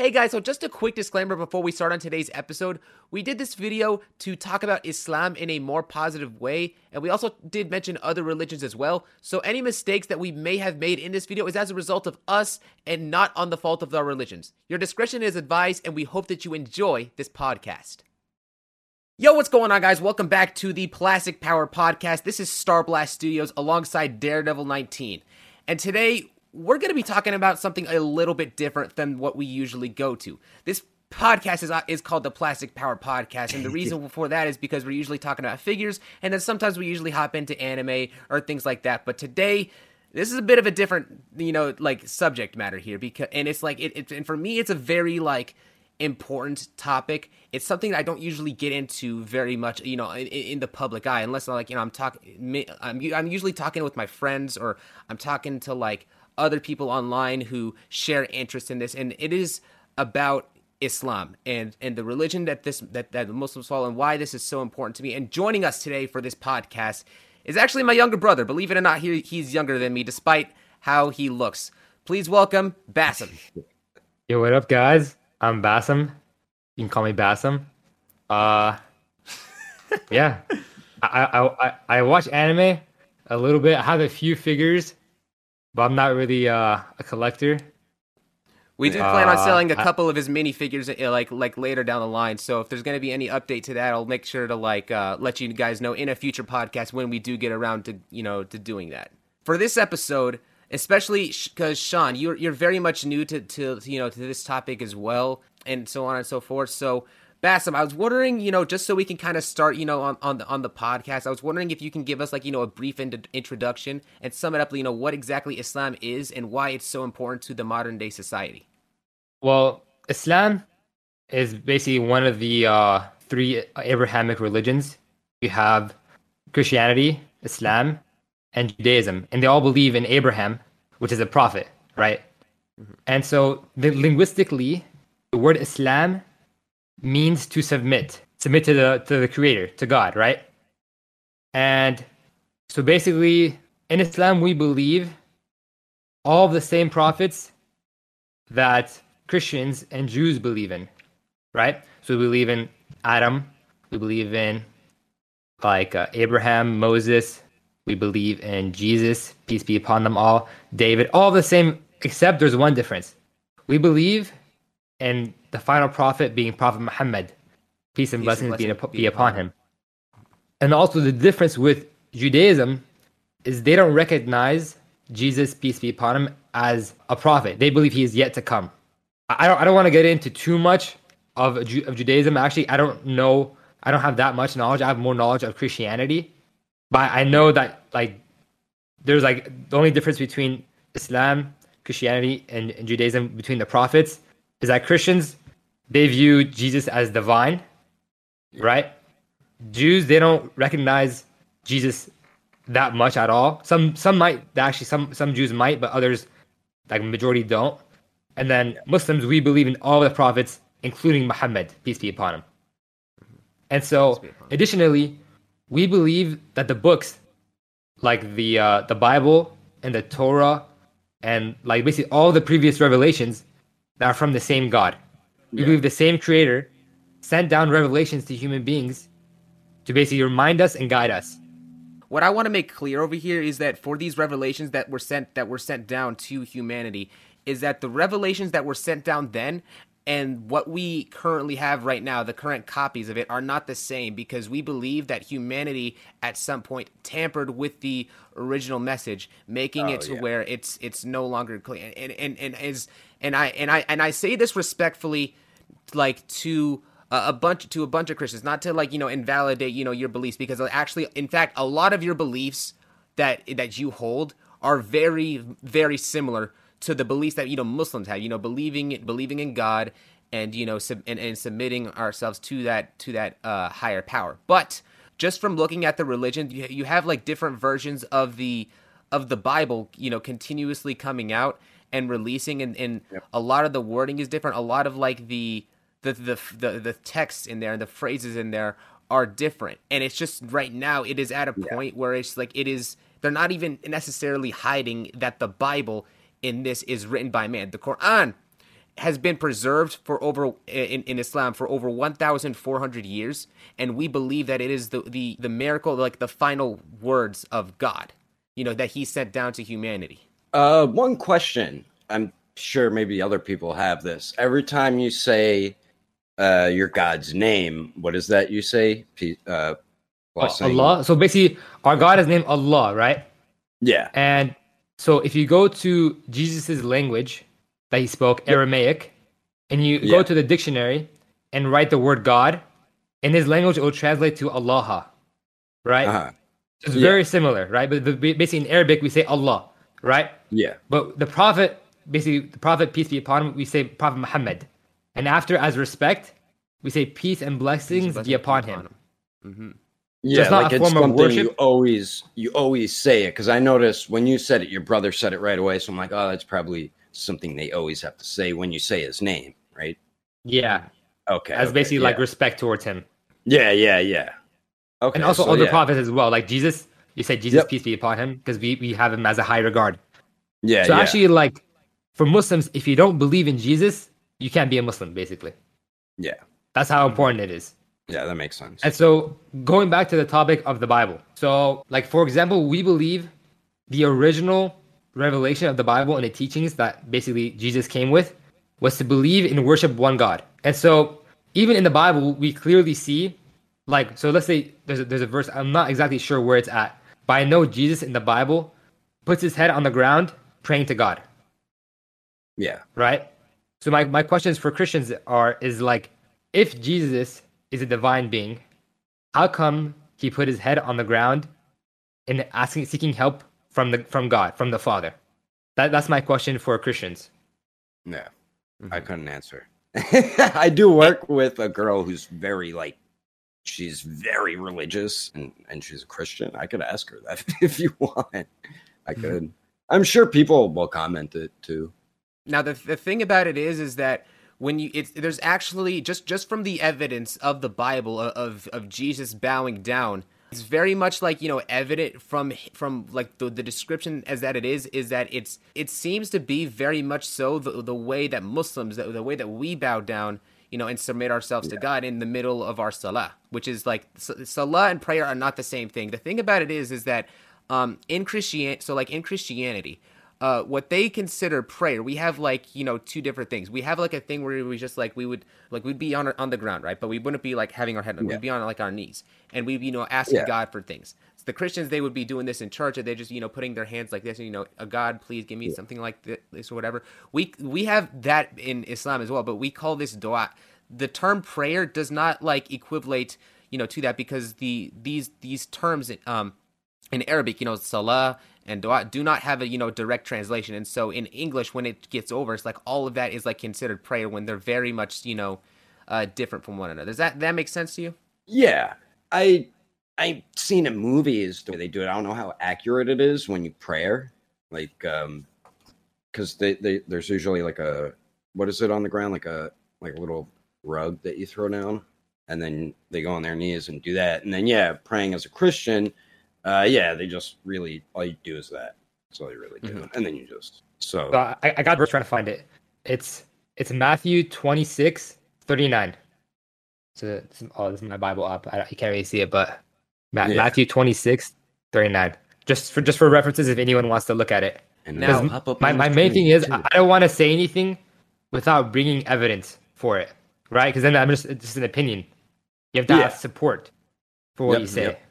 Hey guys, so just a quick disclaimer before we start on today's episode. We did this video to talk about Islam in a more positive way, and we also did mention other religions as well. So any mistakes that we may have made in this video is as a result of us and not on the fault of our religions. Your discretion is advised, and we hope that you enjoy this podcast. Yo, what's going on, guys? Welcome back to the Plastic Power Podcast. This is Starblast Studios alongside Daredevil 19. And today we're going to be talking about something a little bit different than what we usually go to. This podcast is, uh, is called the Plastic Power Podcast, and the reason for that is because we're usually talking about figures, and then sometimes we usually hop into anime or things like that. But today, this is a bit of a different, you know, like subject matter here because, and it's like it, it and for me, it's a very like important topic. It's something I don't usually get into very much, you know, in, in the public eye, unless like you know I'm talking, I'm I'm usually talking with my friends or I'm talking to like other people online who share interest in this, and it is about Islam and and the religion that this that, that the Muslims follow and why this is so important to me. And joining us today for this podcast is actually my younger brother. Believe it or not, he, he's younger than me, despite how he looks. Please welcome Basem. Yo, what up, guys? I'm Basem. You can call me Basem. Uh, yeah, I, I I I watch anime a little bit. I have a few figures but I'm not really uh, a collector. We do plan on uh, selling a couple of his minifigures uh, like like later down the line. So if there's going to be any update to that, I'll make sure to like uh, let you guys know in a future podcast when we do get around to you know to doing that. For this episode, especially because Sean, you're you're very much new to, to to you know to this topic as well, and so on and so forth. So Basem, I was wondering, you know, just so we can kind of start, you know, on on the, on the podcast, I was wondering if you can give us like, you know, a brief in- introduction and sum it up, you know, what exactly Islam is and why it's so important to the modern day society. Well, Islam is basically one of the uh, three Abrahamic religions. You have Christianity, Islam, and Judaism, and they all believe in Abraham, which is a prophet, right? Mm-hmm. And so, the, linguistically, the word Islam means to submit, submit to the to the creator, to God, right? And so basically in Islam we believe all the same prophets that Christians and Jews believe in, right? So we believe in Adam, we believe in like uh, Abraham, Moses, we believe in Jesus, peace be upon them all, David, all the same, except there's one difference. We believe in the final prophet being Prophet Muhammad, peace and peace blessings and blessing be, be upon him. And also the difference with Judaism is they don't recognize Jesus, peace be upon him, as a prophet. They believe he is yet to come. I don't I don't want to get into too much of, of Judaism. Actually, I don't know. I don't have that much knowledge. I have more knowledge of Christianity, but I know that like there's like the only difference between Islam, Christianity, and, and Judaism between the prophets is that Christians they view Jesus as divine, right? Jews they don't recognize Jesus that much at all. Some some might actually some some Jews might, but others like majority don't. And then Muslims we believe in all the prophets, including Muhammad, peace be upon him. And so, additionally, we believe that the books, like the uh, the Bible and the Torah, and like basically all the previous revelations, that are from the same God. We yeah. believe the same creator sent down revelations to human beings to basically remind us and guide us. What I want to make clear over here is that for these revelations that were sent that were sent down to humanity is that the revelations that were sent down then and what we currently have right now, the current copies of it, are not the same because we believe that humanity at some point tampered with the original message, making oh, it to yeah. where it's it's no longer clean. And and and is and I and I and I say this respectfully, like to a bunch to a bunch of Christians, not to like you know invalidate you know your beliefs because actually, in fact, a lot of your beliefs that that you hold are very very similar to the beliefs that you know Muslims have. You know, believing believing in God and you know sub- and, and submitting ourselves to that to that uh, higher power. But just from looking at the religion, you, you have like different versions of the of the Bible. You know, continuously coming out and releasing, and, and yep. a lot of the wording is different. A lot of like the the the the, the texts in there and the phrases in there are different and it's just right now it is at a yeah. point where it's like it is they're not even necessarily hiding that the bible in this is written by man. The Quran has been preserved for over in, in Islam for over 1,400 years, and we believe that it is the, the the miracle, like the final words of God, you know, that He sent down to humanity. Uh, one question. I'm sure maybe other people have this. Every time you say uh, your God's name, what is that you say? Pe- Uh. Allah. So basically, our God is named Allah, right? Yeah. And so if you go to Jesus' language that he spoke, Aramaic, and you Yeah. go to the dictionary and write the word God, in his language it will translate to Allah, right? Uh-huh. It's yeah. very similar, right? But basically in Arabic we say Allah, right? Yeah. But the Prophet, basically the Prophet, peace be upon him, we say Prophet Muhammad. And after, as respect, we say peace and blessings be upon him. hmm Yeah, it's not like a it's form of something you always you always say it because I noticed when you said it, your brother said it right away. So I'm like, oh, that's probably something they always have to say when you say his name, right? Yeah, Okay, as okay, basically yeah. like respect towards him. yeah, yeah, yeah. Okay, and also so other yeah. prophets as well. Like Jesus, you say Jesus, Yep. peace be upon him, because we, we have him as a high regard. Yeah, so yeah. actually, like for Muslims, if you don't believe in Jesus, you can't be a Muslim. Basically, yeah, that's how important it is. yeah, that makes sense. And so, going back to the topic of the Bible. So, like for example, we believe the original revelation of the Bible and the teachings that basically Jesus came with was to believe and worship one God. And so, even in the Bible, we clearly see, like, so let's say there's a, there's a verse. I'm not exactly sure where it's at, but I know Jesus in the Bible puts his head on the ground praying to God Yeah, right? So my, my questions for Christians are is like if Jesus is a divine being, how come he put his head on the ground and asking seeking help from the from God, from the Father? That that's my question for Christians. yeah. Mm-hmm. I couldn't answer. I do work with a girl who's very like she's very religious and and she's a Christian. I could ask her that if you want. I Mm-hmm. could. I'm sure people will comment it too. Now the the thing about it is is that when you it's there's actually just just from the evidence of the Bible of of, of Jesus bowing down it's very much like you know evident from from like the, the description as that it is is that it's it seems to be very much so the, the way that Muslims the, the way that we bow down you know and submit ourselves to God in the middle of our salah which is like salah and prayer are not the same thing the thing about it is is that um in Christian so like in Christianity uh, what they consider prayer. We have like you know two different things. We have like a thing where we just like we would like we'd be on our, on the ground, right? But we wouldn't be like having our head. Yeah. We'd be on like our knees, and we'd be you know asking Yeah. God for things. So the Christians they would be doing this in church, and they just you know putting their hands like this, and, you know, a God, please give me something like this or whatever. We we have that in Islam as well, but we call this dua. The term prayer does not like equivalate you know to that because the these these terms um in Arabic, you know, salah and dua do not have a you know direct translation, and so in English, when it gets over, it's like all of that is like considered prayer when they're very much you know uh, different from one another. Does that that make sense to you? Yeah, I I've seen in movies the way they do it. I don't know how accurate it is when you prayer, like um, because they, they there's usually like a what is it on the ground like a like a little rug that you throw down, and then they go on their knees and do that, and then yeah, praying as a Christian, uh, yeah, they just really all you do is that. That's all you really do, and then you just so So I, I got verse trying to find it. It's it's Matthew 26, 39. So oh, this is my Bible up. I, you can't really see it, but Yeah. Matthew 26, 39. Just for just for references, if anyone wants to look at it. and Now, My, my main thing is. I, don't want to say anything without bringing evidence for it, right? Because then I'm just it's just an opinion. You have to Yeah. have support for what Yep, you say. yep.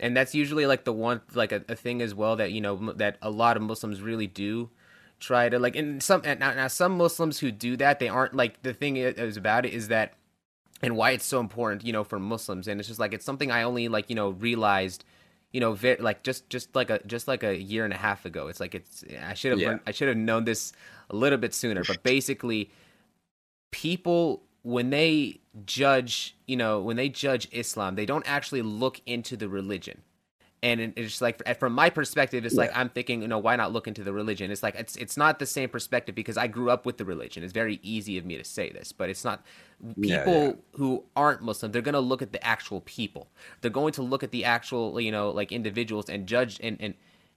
And that's usually like the one like a, a thing as well that you know that a lot of muslims really do try to like and some and now, now some muslims who do that they aren't like the thing is about it is that and why it's so important you know for muslims and it's just like it's something i only like you know realized you know very like just just like a just like a year and a half ago it's like it's i should have Yeah. learned, i should have known this a little bit sooner but basically people when they judge you know when they judge islam they don't actually look into the religion. And it's just like from my perspective it's like i'm thinking you know why not look into the religion? It's like it's it's not the same perspective because i grew up with the religion. It's very easy of me to say this but it's not Yeah, people yeah. who aren't muslim they're going to look at the actual people. They're going to look at the actual you know like individuals and judge and and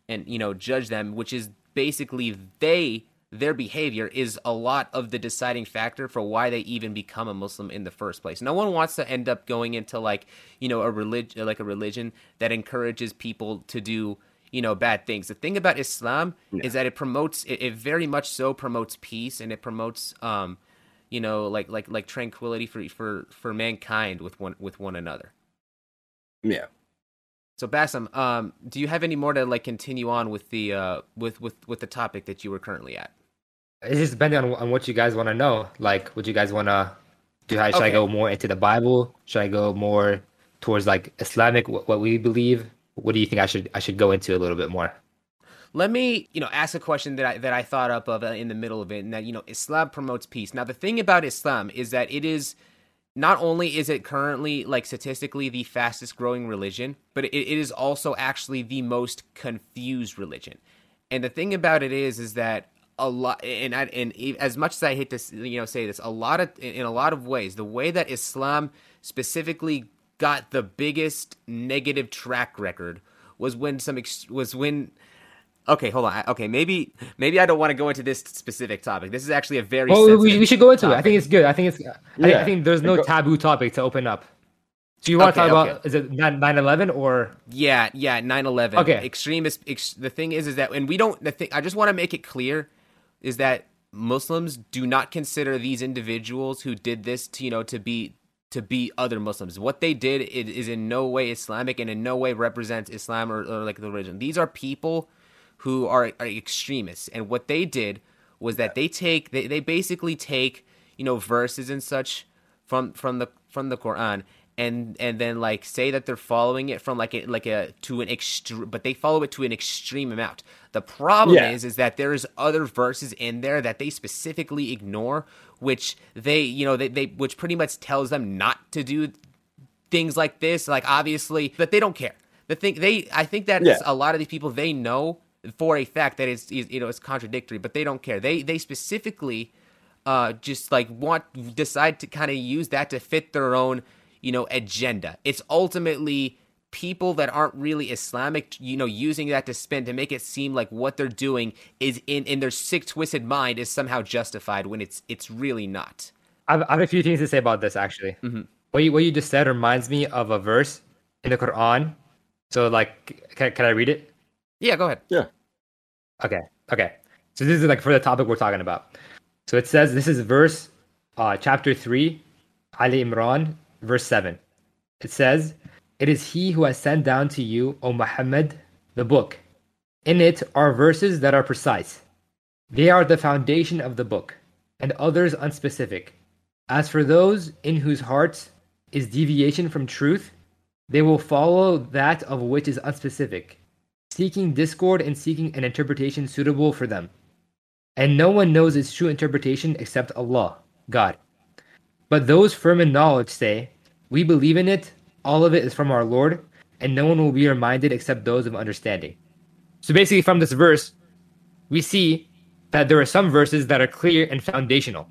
and you know judge them which is basically they their behavior is a lot of the deciding factor for why they even become a Muslim in the first place. No one wants to end up going into like, you know, a religion like a religion that encourages people to do, you know, bad things. The thing about Islam Yeah. is that it promotes it, it very much so promotes peace and it promotes um you know, like like like tranquility for for for mankind with one with one another. Yeah. So Basem, um, do you have any more to like continue on with the uh with with with the topic that you were currently at? It's just depending on, on what you guys want to know. Like, what you guys want to do? How, should I go more into the Bible? Should I go more towards like Islamic, what, what we believe? What do you think I should I should go into a little bit more? Let me, you know, ask a question that I that I thought up of uh, in the middle of it, and that you know, Islam promotes peace. Now, the thing about Islam is that it is not only is it currently like statistically the fastest growing religion, but it, it is also actually the most confused religion. And the thing about it is, is that a lot, and I, and e- as much as I hate to you know say this, a lot of in in a lot of ways, the way that Islam specifically got the biggest negative track record was when some ex- was when Okay, hold on. Okay, maybe maybe I don't want to go into this specific topic. This is actually a very Well, we, sensitive we should go into it. I think it's good. I think it's. I, think, I think there's no taboo topic to open up. Do you want to talk okay. about is it 9/11 or Yeah, yeah, 9/11. Okay. Extremist ex- the thing is is that and we don't the thing I just want to make it clear is that Muslims do not consider these individuals who did this to you know to be to be other Muslims. What they did is, in no way Islamic and in no way represents Islam or, or like the religion. These are people who are, are extremists and what they did was that they take they, they basically take you know verses and such from from the from the Quran and and then like say that they're following it from like a like a to an extreme but they follow it to an extreme amount the problem Yeah. is is that there's other verses in there that they specifically ignore which they you know they, they which pretty much tells them not to do things like this like obviously but they don't care the thing they i think that Yeah. a lot of these people they know for a fact that it's you know it's contradictory but they don't care they they specifically uh just like want decide to kind of use that to fit their own you know agenda it's ultimately people that aren't really islamic you know using that to spin to make it seem like what they're doing is in in their sick twisted mind is somehow justified when it's it's really not I have, I have a few things to say about this actually. Mhm. What you what you just said reminds me of a verse in the Quran. So like, can, can I read it? yeah go ahead Yeah. Okay. Okay. So this is like for the topic we're talking about. So it says this is verse uh chapter 3 Ali Imran verse 7. It says, "It is he who has sent down to you, O Muhammad, the book. In it are verses that are precise. They are the foundation of the book, and others unspecific. As for those in whose hearts is deviation from truth, they will follow that of which is unspecific, seeking discord and seeking an interpretation suitable for them. And no one knows its true interpretation except Allah, God. But those firm in knowledge say, We believe in it, all of it is from our Lord, and no one will be reminded except those of understanding. So basically, from this verse, we see that there are some verses that are clear and foundational,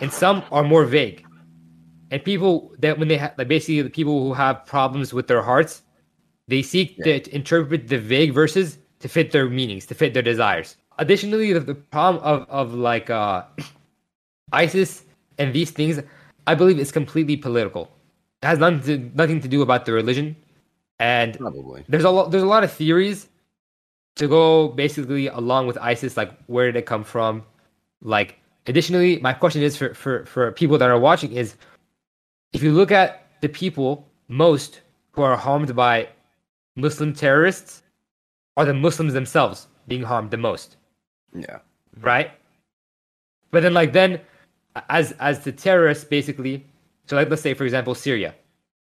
and some are more vague. And people that when they have, like basically the people who have problems with their hearts, they seek to interpret the vague verses to fit their meanings, to fit their desires. Additionally, the, the problem of, of like uh, ISIS and these things, I believe it's completely political. It has nothing to, nothing to do about the religion. And Probably. there's a lot there's a lot of theories to go basically along with ISIS, like where did it come from? Like additionally, my question is for, for, for people that are watching is if you look at the people most who are harmed by Muslim terrorists are the Muslims themselves being harmed the most Yeah. right? But then, like, then as as the terrorists basically, so like let's say for example Syria,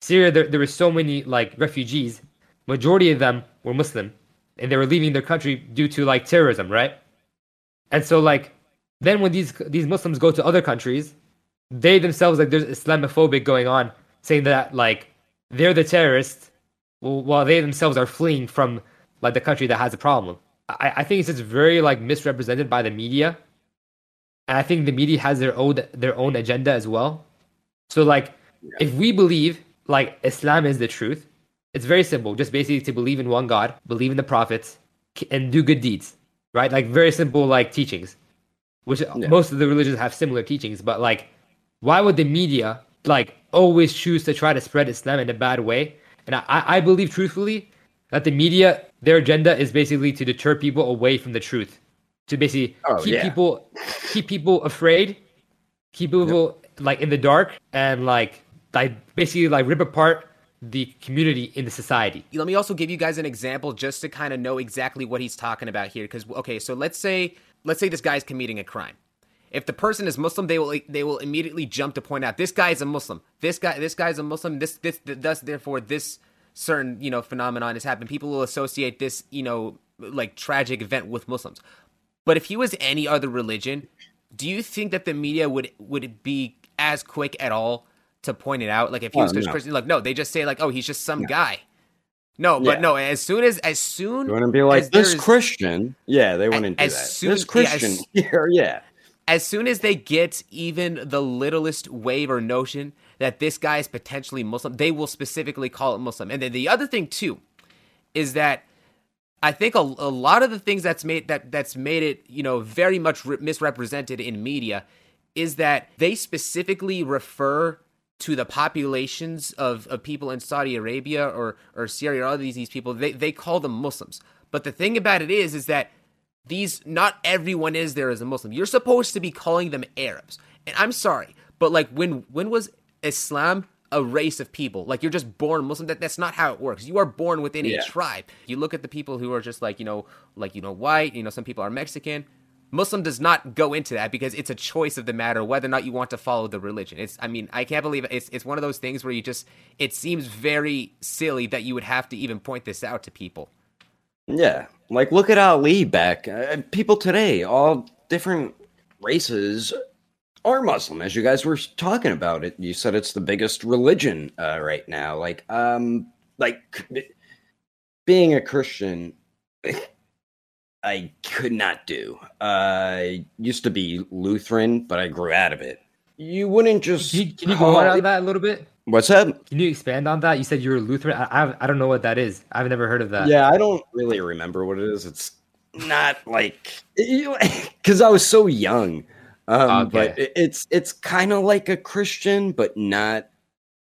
Syria there there were so many like refugees, majority of them were Muslim, and they were leaving their country due to like terrorism, right? And so like then when these these Muslims go to other countries, they themselves like there's Islamophobic going on, saying that like they're the terrorists, while they themselves are fleeing from like the country that has a problem. I, I think it's just very like misrepresented by the media, and I think the media has their own their own agenda as well. So like, if we believe like Islam is the truth, it's very simple. Just basically to believe in one God, believe in the prophets, and do good deeds, right? Like very simple like teachings. which Yeah. most of the religions have similar teachings. But like, why would the media like always choose to try to spread Islam in a bad way? And I, I believe truthfully that the media, their agenda is basically to deter people away from the truth, to basically Oh, keep yeah. people keep people afraid, keep people like in the dark, and like like basically like rip apart the community in the society. let me also give you guys an example just to kind of know exactly what he's talking about here because okay so let's say let's say this guy's committing a crime. If the person is muslim they will they will immediately jump to point out this guy is a muslim. This guy this guy's a muslim. This this thus therefore this certain you know phenomenon has happened. People will associate this you know like tragic event with muslims but if he was any other religion do you think that the media would would be as quick at all to point it out like if he Oh, was no. christian like no they just say like oh he's just some guy no, but no. As soon as, as soon You want to be like this Christian? Yeah, they wouldn't do as that. soon- this yeah, Christian as- here, yeah. as soon as they get even the littlest wave or notion that this guy is potentially Muslim, they will specifically call it Muslim. And then the other thing too is that I think a, a lot of the things that's made that that's made it you know very much re- misrepresented in media is that they specifically refer to the populations of, of people in Saudi Arabia or or Syria or all these these people they they call them Muslims. But the thing about it is is that these not everyone is there as a Muslim. You're supposed to be calling them Arabs. And I'm sorry, but like when when was Islam a race of people? Like you're just born Muslim. That that's not how it works. You are born within Yeah. a tribe. You look at the people who are just like, you know, like you know, white, you know, some people are Mexican. Muslim does not go into that because it's a choice of the matter whether or not you want to follow the religion. It's I mean, I can't believe it. it's it's one of those things where you just it seems very silly that you would have to even point this out to people. Yeah, like look at Ali back. Uh, people today, all different races, are Muslim. As you guys were talking about it, you said it's the biggest religion uh, right now. Like, um, like being a Christian, I could not do. I used to be Lutheran, but I grew out of it. You wouldn't just. Can you, can you go on it- that a little bit? What's that? Can you expand on that? You said you're a Lutheran. I, I, I don't know what that is. I've never heard of that. Yeah, I don't really remember what it is. It's not like because I was so young. Um, But it, it's it's kind of like a Christian, but not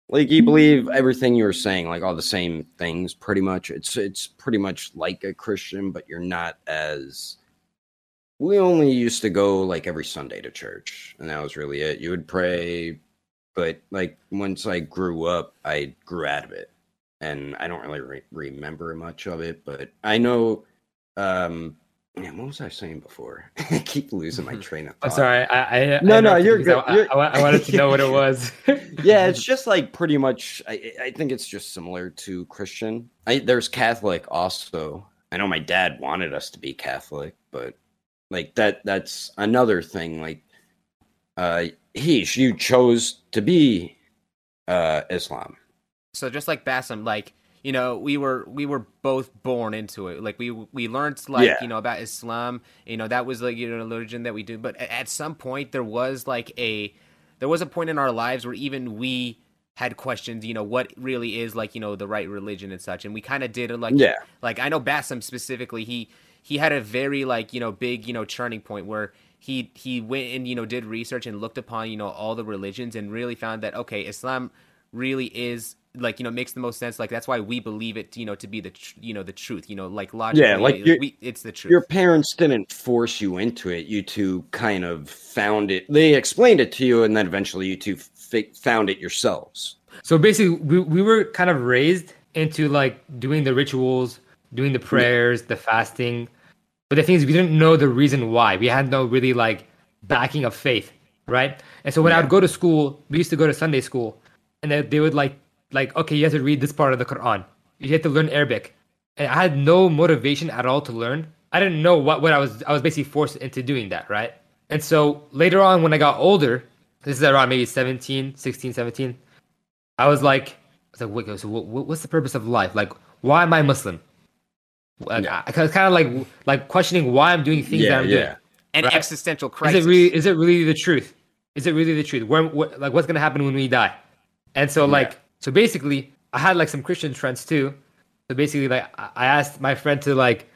like you believe everything you were saying, like all the same things, pretty much. It's it's pretty much like a Christian, but you're not as. We only used to go like every Sunday to church, and that was really it. You would pray, but like once I grew up, I grew out of it and I don't really re- remember much of it, but I know. Um, man, what was I saying before? I keep losing my train of thought. I'm sorry. I, I No, I no, you're because good. I, You're- I, I wanted to know what it was. yeah, it's just like pretty much. I, I think it's just similar to Christian. I, there's Catholic also. I know my dad wanted us to be Catholic, but like that that's another thing. Like, uh, he you chose to be uh Islam. So just like Basem, like you know, we were we were both born into it. Like we we learned like Yeah. you know about Islam. You know that was like you know a religion that we do. But at some point there was like a there was a point in our lives where even we had questions. You know what really is like you know the right religion and such. And we kind of did it like Yeah. like I know Basem specifically. He he had a very like you know big you know turning point where he he went and you know did research and looked upon you know all the religions and really found that okay Islam really is like you know makes the most sense like that's why we believe it you know to be the tr- you know the truth you know like logically yeah, like you- we, it's the truth Your parents didn't force you into it. You two kind of found it. They explained it to you, and then eventually you two f- found it yourselves. So basically, we, we were kind of raised into like doing the rituals, doing the prayers, the fasting. But the thing is, we didn't know the reason why. We had no really like backing of faith, right? And so when I would go to school, we used to go to Sunday school, and they, they would like like okay, you have to read this part of the Quran. You have to learn Arabic, and I had no motivation at all to learn. I didn't know what what I was. I was basically forced into doing that, right? And so later on, when I got older, this is around maybe 17, 16, 17, I was like, I was like, wait, so what, what's the purpose of life? Like, why am I Muslim? Like, Yeah. I, kind of like like questioning why I'm doing things that I'm doing. and right. existential Is crisis it really is it really the truth? Is it really the truth? Where what, like what's gonna happen when we die? And so like so basically, I had like some Christian friends too. So basically, like I asked my friend to like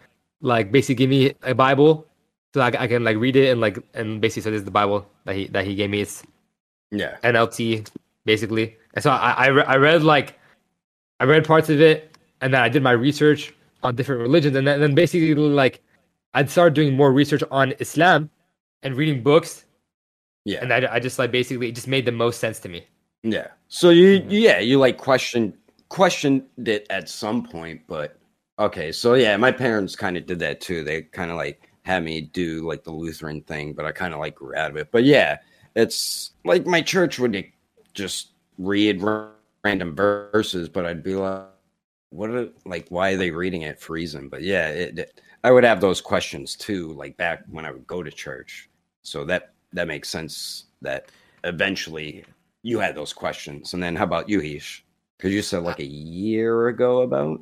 like basically give me a Bible so I, I can like read it and like and basically so this is the Bible that he that he gave me. It's Yeah. NLT basically. And so I I, re- I read like I read parts of it and then I did my research on different religions and then, then basically like I'd started doing more research on Islam and reading books Yeah. and I, I just like basically it just made the most sense to me. Yeah. So you yeah, you like questioned questioned it at some point, but okay. So yeah, my parents kind of did that too. They kind of like had me do like the Lutheran thing, but I kind of like grew out of it. But yeah, it's like my church would just read random verses, but I'd be like, what are like why are they reading it for reason? But yeah, it, it- I would have those questions too, like back when I would go to church. So that that makes sense that eventually you had those questions. And then how about you, Heesh? Because you said like a year ago about.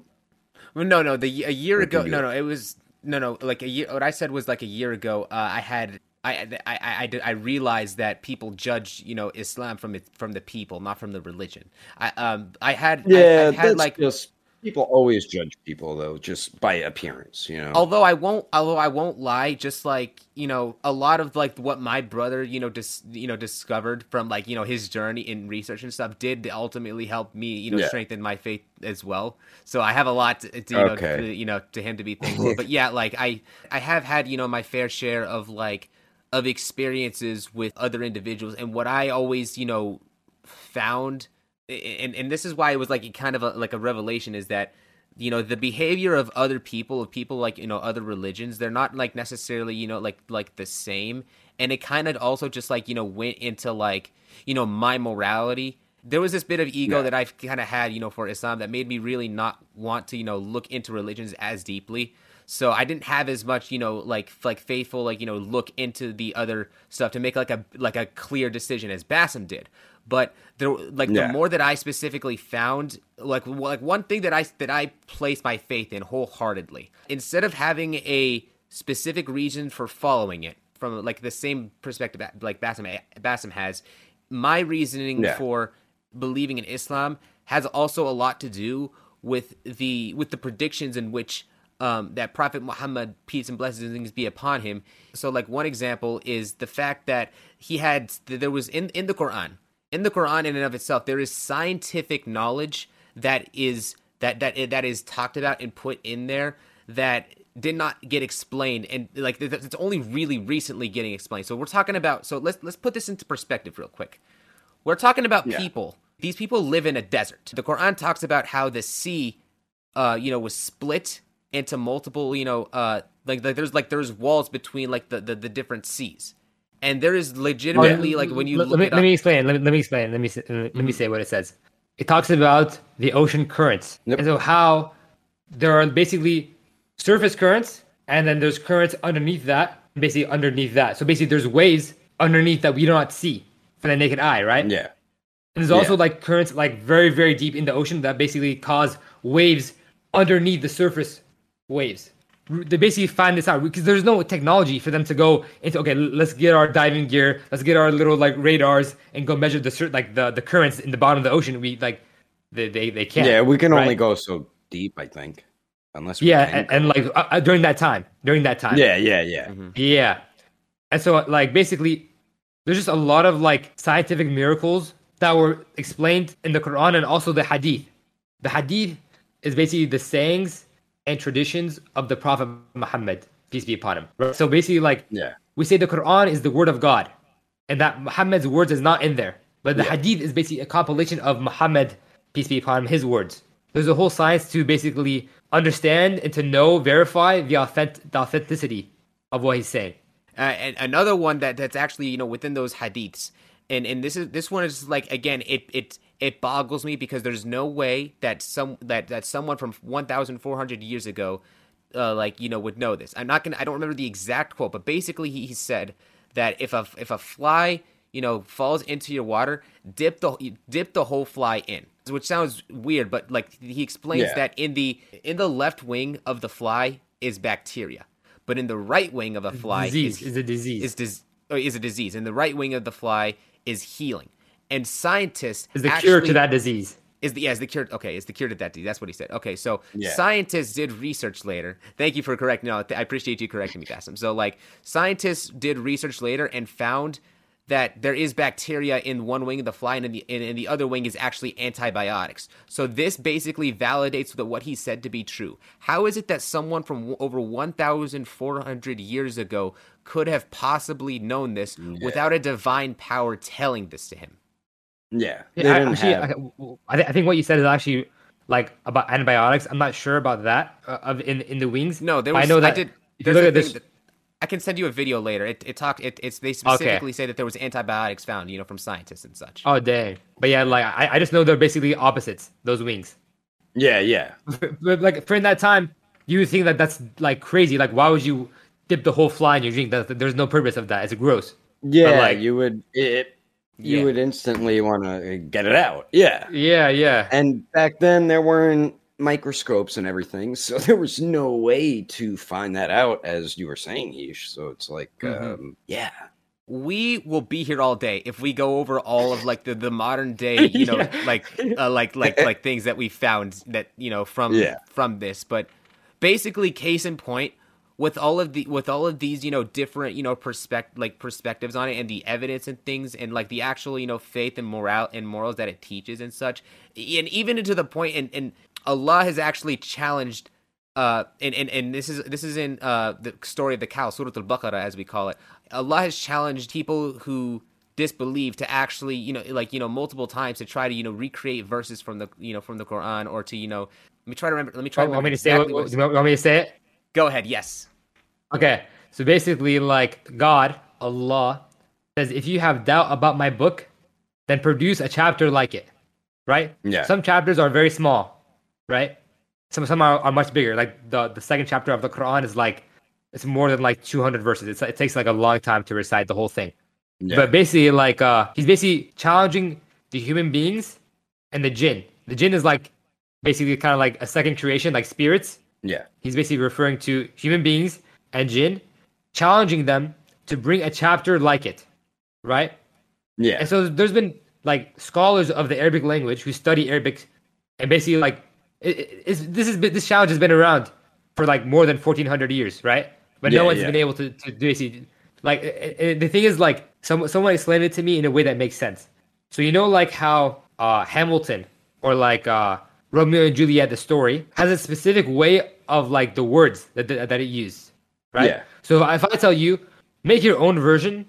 Well, no, no. The a year ago, no, no. It was no, no. Like a year. What I said was like a year ago. Uh, I had. I, I, I, I, I realized that people judge, you know, Islam from it from the people, not from the religion. I um I had I- Yeah, I, had that's like just people always judge people though just by appearance. You know. although I won't although I won't lie, just like you know, a lot of like what my brother you know dis, you know discovered from like you know his journey in research and stuff did ultimately help me you know Yeah. strengthen my faith as well. So I have a lot to, to you know to, you know to him to be thankful. but yeah, like I I have had you know my fair share of like of experiences with other individuals, and what I always you know found and and this is why it was like kind of a, like a revelation is that you know the behavior of other people of people like you know other religions they're not like necessarily you know like like the same and it kind of also just like you know went into like you know my morality there was this bit of ego Yeah. that I've kind of had, you know, for Islam that made me really not want to, you know, look into religions as deeply. So I didn't have as much, you know, like like faithful, like you know, look into the other stuff to make like a like a clear decision as Basem did. But there, like Yeah. the more that I specifically found, like like one thing that I that I placed my faith in wholeheartedly, instead of having a specific reason for following it from like the same perspective like Basem Basem has, my reasoning Yeah. for believing in Islam has also a lot to do with the with the predictions in which um, that Prophet Muhammad, peace and blessings be upon him. So, like one example is the fact that he had there was in in the Quran, in the Quran in and of itself, there is scientific knowledge that is that that that is talked about and put in there that did not get explained and like it's only really recently getting explained. So we're talking about so let's let's put this into perspective real quick. We're talking about Yeah. people. These people live in a desert. The Quran talks about how the sea, uh, you know, was split into multiple, you know, uh, like, like there's like there's walls between like the the, the different seas, and there is legitimately like when you let, look me, it let up, me explain. Let me, let me explain. Let me say, let me mm-hmm. say what it says. It talks about the ocean currents, Yep. and so how there are basically surface currents, and then there's currents underneath that, basically underneath that. So basically, there's waves underneath that we do not see for the naked eye, right? yeah. And there's also Yeah. like currents like very very deep in the ocean that basically cause waves underneath the surface waves. R- They basically find this out because there's no technology for them to go into. Okay, let's get our diving gear, let's get our little like radars and go measure the like the the currents in the bottom of the ocean. We like they they, they can't. Yeah, we can only go so deep, I think, unless we Yeah, and, and like uh, uh, during that time, during that time. yeah, yeah, yeah. Mhm. Yeah. And so like basically there's just a lot of like scientific miracles that were explained in the Quran and also the Hadith. The Hadith is basically the sayings and traditions of the Prophet Muhammad, peace be upon him. Right? So basically like Yeah. we say the Quran is the word of God and that Muhammad's words is not in there. But the Yeah. Hadith is basically a compilation of Muhammad, peace be upon him, his words. There's a whole science to basically understand and to know, verify the, authentic, the authenticity of what he's saying. Uh, and another one that that's actually you know within those hadiths, and and this is this one is like again it it it boggles me because there's no way that some that that someone from 1,400 years ago, uh, like you know would know this. I'm not gonna I don't remember the exact quote, but basically he, he said that if a if a fly you know falls into your water, dip the dip the whole fly in. Which sounds weird, but like he explains Yeah. that in the in the left wing of the fly is bacteria, but in the right wing of a fly disease is is a disease. is is a disease, and the right wing of the fly is healing. And scientists is the actually, cure to that disease. Is the yeah, is the cure okay? Is the cure to that disease? That's what he said. Okay, so Yeah. scientists did research later. Thank you for correcting. No, I appreciate you correcting me, Kasim. So like scientists did research later and found that there is bacteria in one wing of the fly and in the and in the other wing is actually antibiotics. So this basically validates that what he said to be true. How is it that someone from over 1,400 years ago could have possibly known this without a divine power telling this to him? Yeah, they Yeah, I, didn't actually, have- I, I, thi- I think what you said is actually like about antibiotics. I'm not sure about that uh, of in in the wings. No, there but was. I know that did. if you look at this, that- I can send you a video later. It it talk it, it's they specifically say that there was antibiotics found, you know, from scientists and such. oh dang! But yeah, like I, I just know they're basically opposites. Those wings. yeah, yeah, But like for in that time, you would think that that's like crazy. Like why would you dip the whole fly in your drink? That there's no purpose of that. It's gross. yeah. like- you would it. You Yeah. would instantly want to get it out. Yeah, Yeah, yeah. and back then there weren't microscopes and everything, so there was no way to find that out, as you were saying, Yeesh. So it's like, Mhm. um, yeah, we will be here all day if we go over all of like the, the modern day you know Yeah. like uh, like like like things that we found that you know from Yeah. from this but basically case in point with all of the with all of these you know different you know perspect like perspectives on it and the evidence and things and like the actual you know faith and moral and morals that it teaches and such and even to the point and and Allah has actually challenged uh and, and and this is this is in uh the story of the cow surah al-baqarah as we call it allah has challenged people who disbelieve to actually you know like you know multiple times to try to you know recreate verses from the you know from the quran or to you know let me try to remember let me try Oh, to want me to say? exactly What, what you want me to say it? go ahead yes Okay, so basically, like God, Allah, says, if you have doubt about my book, then produce a chapter like it, right? Yeah. Some chapters are very small, right? Some some are, are much bigger. Like the the second chapter of the Quran is like it's more than like 200 verses. It's, it takes like a long time to recite the whole thing. yeah, But basically, like uh, he's basically challenging the human beings and the jinn. The jinn is like basically kind of like a second creation, like spirits yeah, he's basically referring to human beings and jinn, challenging them to bring a chapter like it, right? yeah, And so there's been like scholars of the Arabic language who study Arabic, and basically like it, this is this challenge has been around for like more than 1400 years, right? But Yeah, no one's yeah. been able to to do it. Like the thing is, like some someone explained it to me in a way that makes sense. So you know, like how uh, Hamilton or like uh, Romeo and Juliet, the story has a specific way of like the words that that, that it used, right? Yeah. So if I tell you, make your own version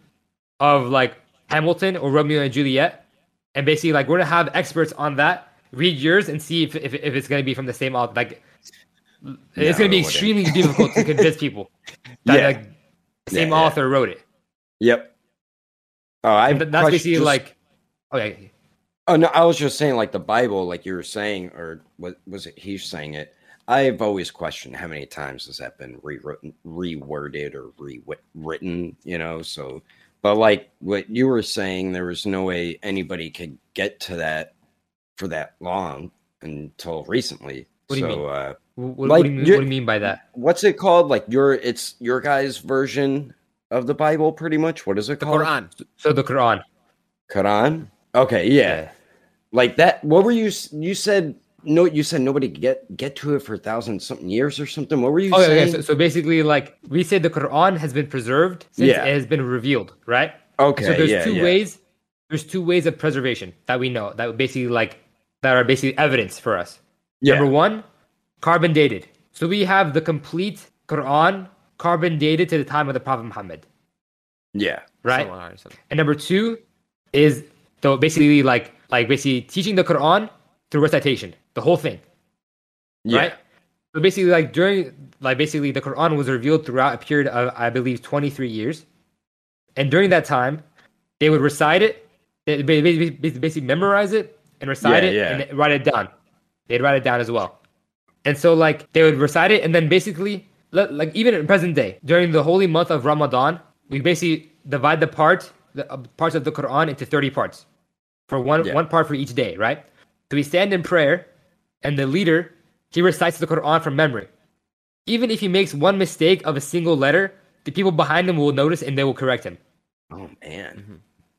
of like Hamilton or Romeo and Juliet, and basically like we're gonna have experts on that read yours and see if if, if it's gonna be from the same author. Like it's gonna be extremely difficult to convince people that Yeah. like, the same Yeah, yeah. author wrote it. yep. Oh, I that's basically like, oh, okay, Oh no, I was just saying like the Bible, like you were saying, or what was it? He's saying it. I've always questioned how many times has that been rewritten, reworded, or rewritten. You know, so but like what you were saying, there was no way anybody could get to that for that long until recently. What do so, you mean? Uh, what, Like, what, do you mean, what do you mean by that? what's it called? Like your, it's your guys' version of the Bible, pretty much. What is it the called? quran So the Quran. Quran. Okay, yeah. Like that. What were you? You said no. You said nobody could get get to it for a thousand something years or something. What were you Oh, yeah, saying? okay. So, so basically, like we say, the Quran has been preserved since Yeah. it has been revealed, right? okay, so there's yeah, two yeah. ways. There's two ways of preservation that we know that basically like that are basically evidence for us. Yeah. Number one, carbon dated. So we have the complete Quran carbon dated to the time of the Prophet Muhammad, Yeah, right? Sallallahu alaihi wasallam. And number two is so basically like like basically teaching the Quran through recitation, the whole thing, yeah, right? So basically, like during like basically the Quran was revealed throughout a period of I believe 23 years, and during that time, they would recite it, they ba- ba- ba- basically memorize it and recite Yeah, it yeah. and write it down. They'd write it down as well, and so like they would recite it and then basically like even in present day during the holy month of Ramadan, we basically divide the part the uh, parts of the Quran into 30 parts for one Yeah. one part for each day, right? So we stand in prayer, and the leader he recites the Quran from memory. Even if he makes one mistake of a single letter, the people behind him will notice and they will correct him. Oh man, Mm-hmm.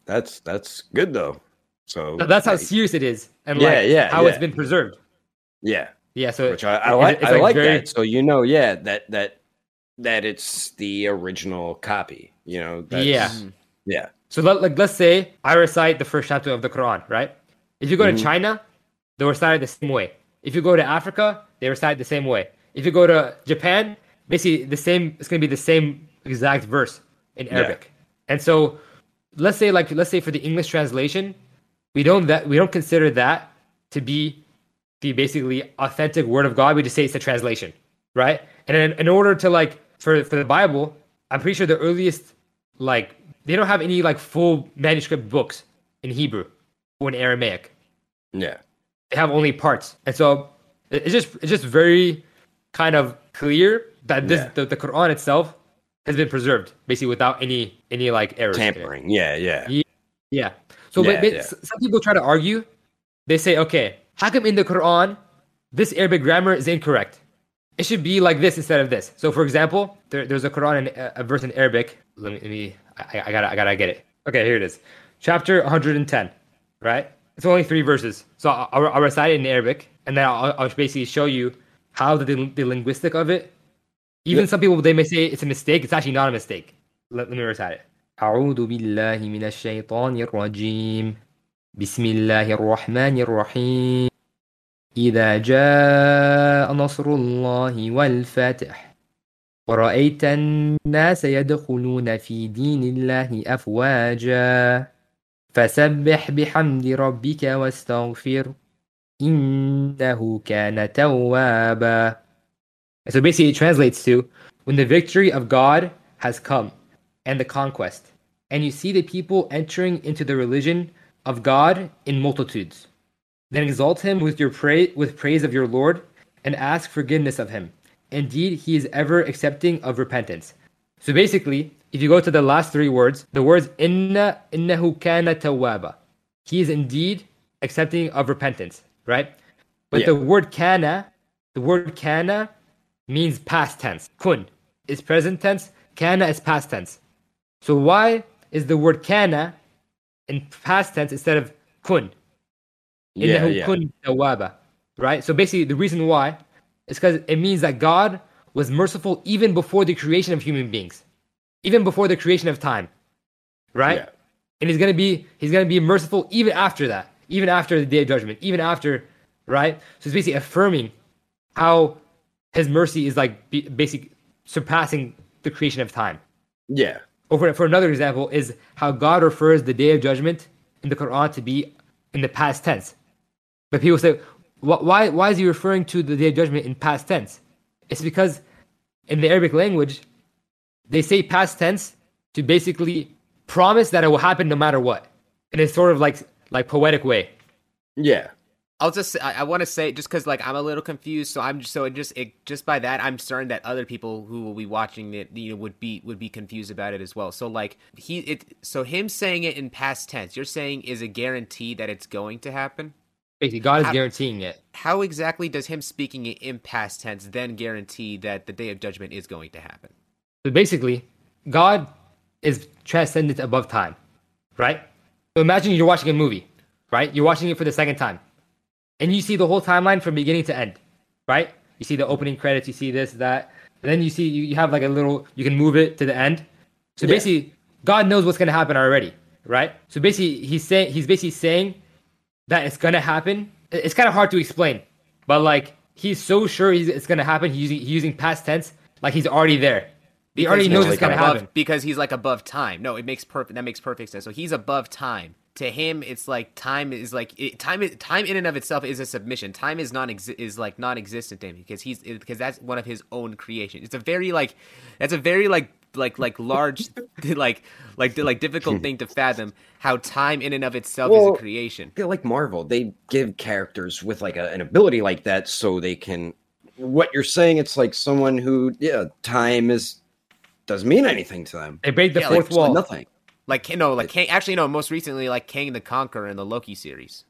that's that's good though. So That's how like, serious it is, and Yeah, like yeah, how it's been preserved. yeah, Yeah, so which I, I it- like. it's, I like very- that. So you know, yeah, that that that it's the original copy. You know, that's, Yeah. Mhm. yeah, So let, like let's say I recite the first chapter of the Quran, right? If you go Mhm. to China, they recite it the same way. If you go to Africa, they recite the same way. If you go to Japan, basically the same. It's gonna be the same exact verse in Yeah. Arabic. And so, let's say like let's say for the English translation, we don't that we don't consider that to be the basically authentic word of God. We just say it's a translation, right? And in, in order to like for for the Bible, I'm pretty sure the earliest like they don't have any like full manuscript books in Hebrew or in Aramaic. yeah, have only parts, and so it's just it's just very kind of clear that this Yeah. the, the Quran itself has been preserved basically without any any like errors. tampering. Yeah, yeah, Yeah. So Yeah, but, but yeah. some people try to argue. They say, okay, how come in the Quran this Arabic grammar is incorrect? It should be like this instead of this. So, for example, there, there's a Quran in, uh, a verse in Arabic. Let me, let me I, I gotta, I gotta get it. Okay, here it is. Chapter 110, right? It's only three verses. So I'll, I'll, I'll recite it in Arabic, and then I'll, I'll basically show you how the, the linguistic of it. Even Yeah. some people, they may say it's a mistake. It's actually not a mistake. Let, let me recite it. أعوذ بالله من الشيطان الرجيم بسم الله الرحمن الرحيم إذا جاء نصر الله والفتح ورأيت الناس يدخلون في دين الله أفواجا فسبح بحمد ربك واستغفر إنه كان توابا So basically it translates to when the victory of God has come and the conquest and you see the people entering into the religion of God in multitudes then exalt him with your pray with praise of your Lord and ask forgiveness of him. Indeed, he is ever accepting of repentance. So basically, if you go to the last three words, the words inna innahu kana tawwaba. He is indeed accepting of repentance, right? But yeah. the word kana, the word kana means past tense. Kun is present tense, kana is past tense. So why is the word kana in past tense instead of kun? Yeah, yeah. kun tawwaba. Right? So basically the reason why is because it means that God was merciful even before the creation of human beings even before the creation of time. Right? Yeah. And he's gonna be he's gonna be merciful even after that, even after the day of judgment, even after, right? So it's basically affirming how his mercy is like be, basic surpassing the creation of time. Yeah, Or for, for another example, is how God refers the day of judgment in the Quran to be in the past tense. But people say, why, why is he referring to the day of judgment in past tense? It's because in the Arabic language, they say past tense to basically promise that it will happen no matter what. In a sort of like like poetic way. yeah, I'll just I, I want to say just because like I'm a little confused, so I'm just so it just it just by that I'm certain that other people who will be watching it you know would be would be confused about it as well. So like he it so him saying it in past tense, you're saying is a guarantee that it's going to happen. Basically, God is How- guaranteeing it. How exactly does him speaking it in past tense then guarantee that the day of judgment is going to happen? So basically, God is transcendent above time, right? So imagine you're watching a movie, right? You're watching it for the second time, and you see the whole timeline from beginning to end, right? You see the opening credits, you see this, that, and then you see you, you have like a little, you can move it to the end. So Yeah. basically, God knows what's gonna happen already, right? So basically, he's saying he's basically saying that it's gonna happen. It's kind of hard to explain, but like he's so sure he's, it's gonna happen. He's using, he's using past tense, like he's already there. He already Because knows he's it's gonna happen. because he's like above time. No, it makes perfect. That makes perfect sense. So he's above time. To him, it's like time is like it, time. Time in and of itself is a submission. Time is non is like non-existent to him because he's because that's one of his own creations. It's a very like that's a very like like like large like like like difficult thing to fathom how time in and of itself is a creation. feel like Marvel. They give characters with like a, an ability like that so they can. What you're saying, it's like someone who, yeah, time is doesn't mean anything to them. They break the Yeah, fourth like wall. nothing. Like no, like Kang. Actually, no. Most recently, like Kang the Conqueror in the Loki series.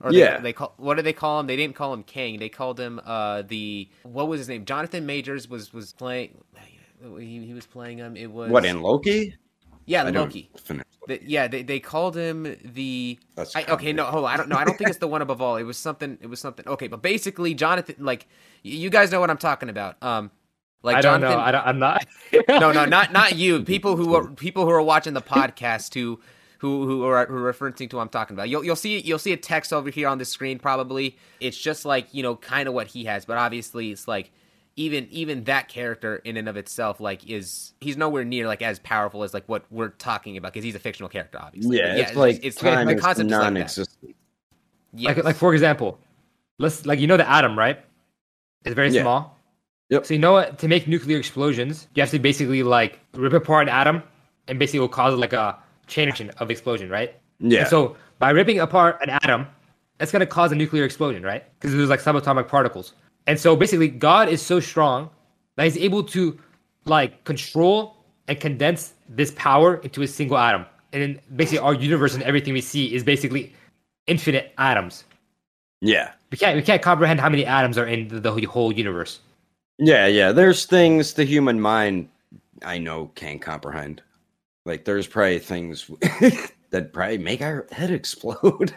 Or they, Yeah. they call what did they call him? They didn't call him Kang. They called him uh the what was his name? Jonathan Majors was was playing. He, he was playing him. It was What in Loki? Yeah, I Loki. The- yeah, they, they called him the. I, okay, no, hold on. I don't know. I don't think it's the one above all. It was something. It was something. Okay, but basically, Jonathan, like, y- you guys know what I'm talking about. Um, like I don't Jonathan. know. I don't, I'm not. no, no, not not you. People who are people who are watching the podcast who who who are, who are referencing to what I'm talking about. You'll you'll see you'll see a text over here on the screen probably. It's just like you know kind of what he has, but obviously it's like even even that character in and of itself like is he's nowhere near like as powerful as like what we're talking about because he's a fictional character obviously. Yeah, But it's like it's time the is concept is like that. non-existent. Yes. Like, like for example, let's like you know the atom, right? It's very Yeah. small. Yep. So you know what? To make nuclear explosions, you have to basically like rip apart an atom, and basically will cause like a chain reaction of explosion, right? Yeah. And so by ripping apart an atom, that's gonna cause a nuclear explosion, right? Because there's like subatomic particles. And so basically, God is so strong that He's able to like control and condense this power into a single atom. And then basically, our universe and everything we see is basically infinite atoms. yeah. We can't we can't comprehend how many atoms are in the, the whole universe. Yeah, yeah. There's things the human mind I know can't comprehend. Like there's probably things that probably make our head explode.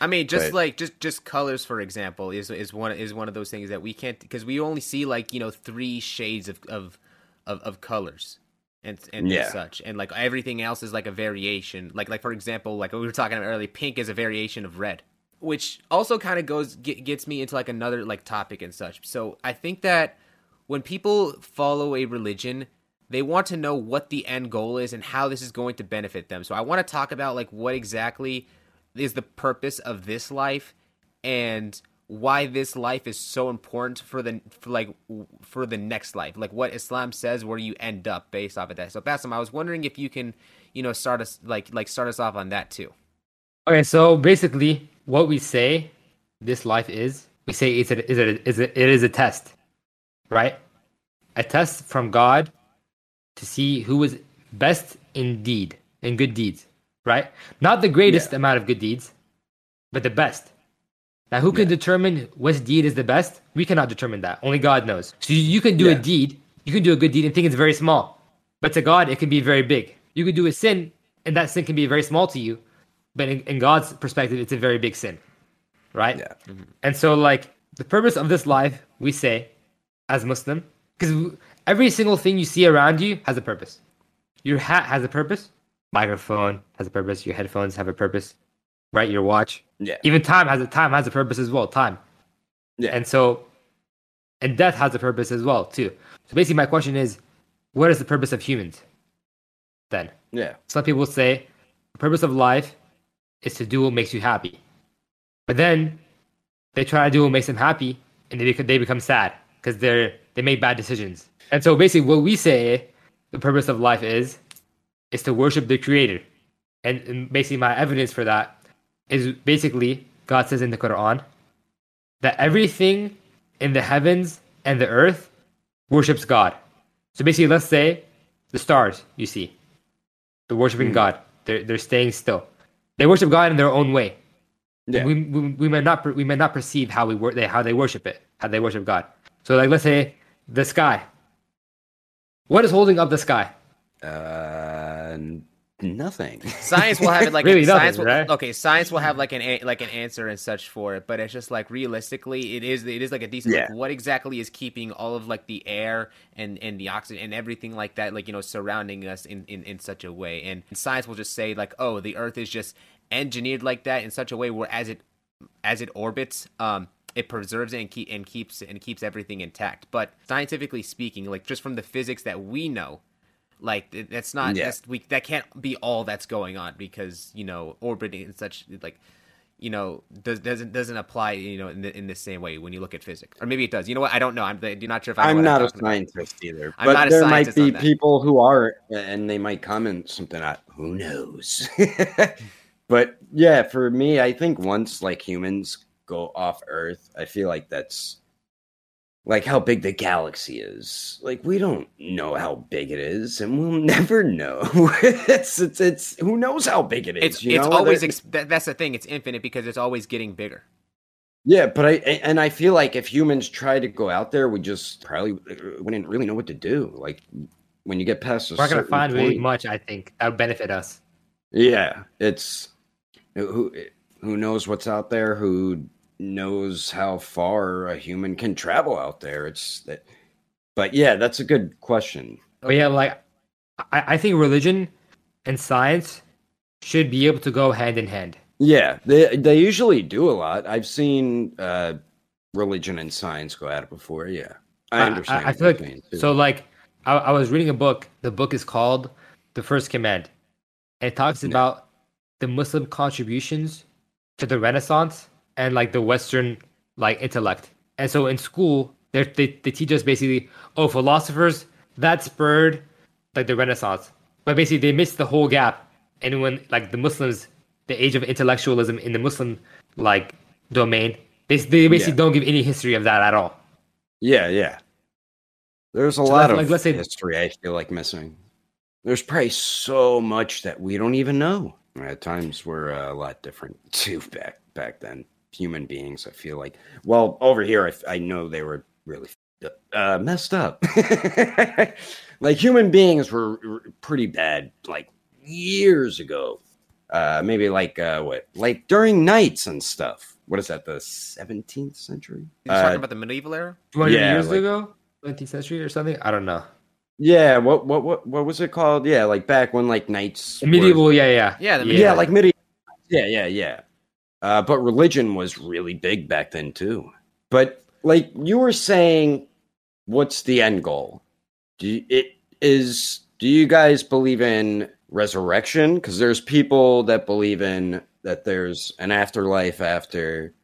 I mean, just But- like just just colors, for example, is is one is one of those things that we can't because we only see like you know three shades of of of, of colors and and Yeah. such, and like everything else is like a variation. Like like for example, like we were talking about earlier, pink is a variation of red, which also kind of goes get, gets me into like another like topic and such. So I think that when people follow a religion they want to know what the end goal is and how this is going to benefit them. So i want to talk about like what exactly is the purpose of this life and why this life is so important for the for like for the next life. Like what islam says where you end up based off of that. So Basem, i was wondering if you can you know start us like like start us off on that too. Okay, so basically, what we say this life is, we say it's a, is a, is a, it is a test, right? A test from God to see who is best in deed, in good deeds, right? Not the greatest amount of good deeds, but the best. Now, who can determine which deed is the best? We cannot determine that. Only God knows. So you, you can do a deed, you can do a good deed and think it's very small, but to God, it can be very big. You could do a sin, and that sin can be very small to you, but in, in God's perspective, it's a very big sin, right? Yeah. Mm-hmm. And so, like, the purpose of this life, we say, as Muslim, because every single thing you see around you has a purpose. Your hat has a purpose. Microphone has a purpose. Your headphones have a purpose, right? Your watch, yeah. even time has a time has a purpose as well. Time, Yeah. and so, and death has a purpose as well too. So basically, my question is, what is the purpose of humans? Then yeah. some people say the purpose of life is to do what makes you happy. But then they try to do what makes them happy and they become, they become sad because they're they make bad decisions. And so basically what we say the purpose of life is is to worship the creator. And, and basically my evidence for that is basically God says in the Quran that everything in the heavens and the earth worships God. So basically let's say the stars you see they're worshiping hmm. God. They're they're staying still. They worship God in their own way. Yeah. We, we we may not we may not perceive how we wor- they how they worship it, how they worship God. So like let's say the sky. What is holding up the sky? Uh, nothing. science will have it like Really science nothing, will, right? okay science will have like an a- like an answer and such for it but it's just like realistically it is it is like a decent like what exactly is keeping all of like the air and and the oxygen and everything like that like you know surrounding us in in, in such a way and science will just say like oh the earth is just engineered like that in such a way where as it as it orbits um it preserves it and, keep, and keeps and keeps everything intact but scientifically speaking like just from the physics that we know like that's not Yeah. that's we that can't be all that's going on because you know orbiting and such like you know does doesn't doesn't apply you know in the, in the same way when you look at physics or maybe it does you know what i don't know i'm I'm not sure if I what not a talking about. scientist either. I'm but not a there might be people who are, and they might comment something out. Who knows? but yeah, for me, I think once like humans go off Earth, I feel like that's like how big the galaxy is. Like we don't know how big it is, and we'll never know. it's, it's it's who knows how big it is. it's you it's know? always ex- that's the thing it's infinite because it's always getting bigger Yeah, but I and I feel like if humans try to go out there, we just probably uh, wouldn't really know what to do. Like when you get past a We're not gonna certain find really much. I think that would benefit us. Yeah, it's who who knows what's out there. Who knows how far a human can travel out there? It's that, but yeah, that's a good question. But yeah, like I, I think religion and science should be able to go hand in hand. Yeah, they they usually do a lot. I've seen uh, religion and science go at it before. Yeah, I understand. I, what feel like so. Like I, I was reading a book. The book is called "The First Command," and it talks Yeah. about the Muslim contributions to the Renaissance and like the Western like intellect. And so in school, they they teach us basically, oh, philosophers that spurred like the Renaissance, but basically they missed the whole gap. And when like the Muslims, the age of intellectualism in the Muslim like domain, they they basically Yeah. don't give any history of that at all. Yeah, yeah. There's a So lot of like, let's say- history I feel like missing. There's probably so much that we don't even know. At times we're a lot different too back back then. Human beings, I feel like. Well, over here, I, I know they were really uh, messed up. like human beings were, were pretty bad, like years ago. Uh, maybe like uh, what, like during knights and stuff. What is that? The 17th century? You're Uh, talking about the medieval era? 200 Yeah, years like- ago, 19th century or something. I don't know. Yeah, what what what what was it called? Yeah, like back when like knights were- Medieval, yeah, yeah, Yeah, the yeah, medieval- like medieval. Yeah, yeah, yeah. Uh, but religion was really big back then too. But like you were saying, what's the end goal? Do you, it is? Do you guys believe in resurrection? Because there's people that believe in that there's an afterlife after.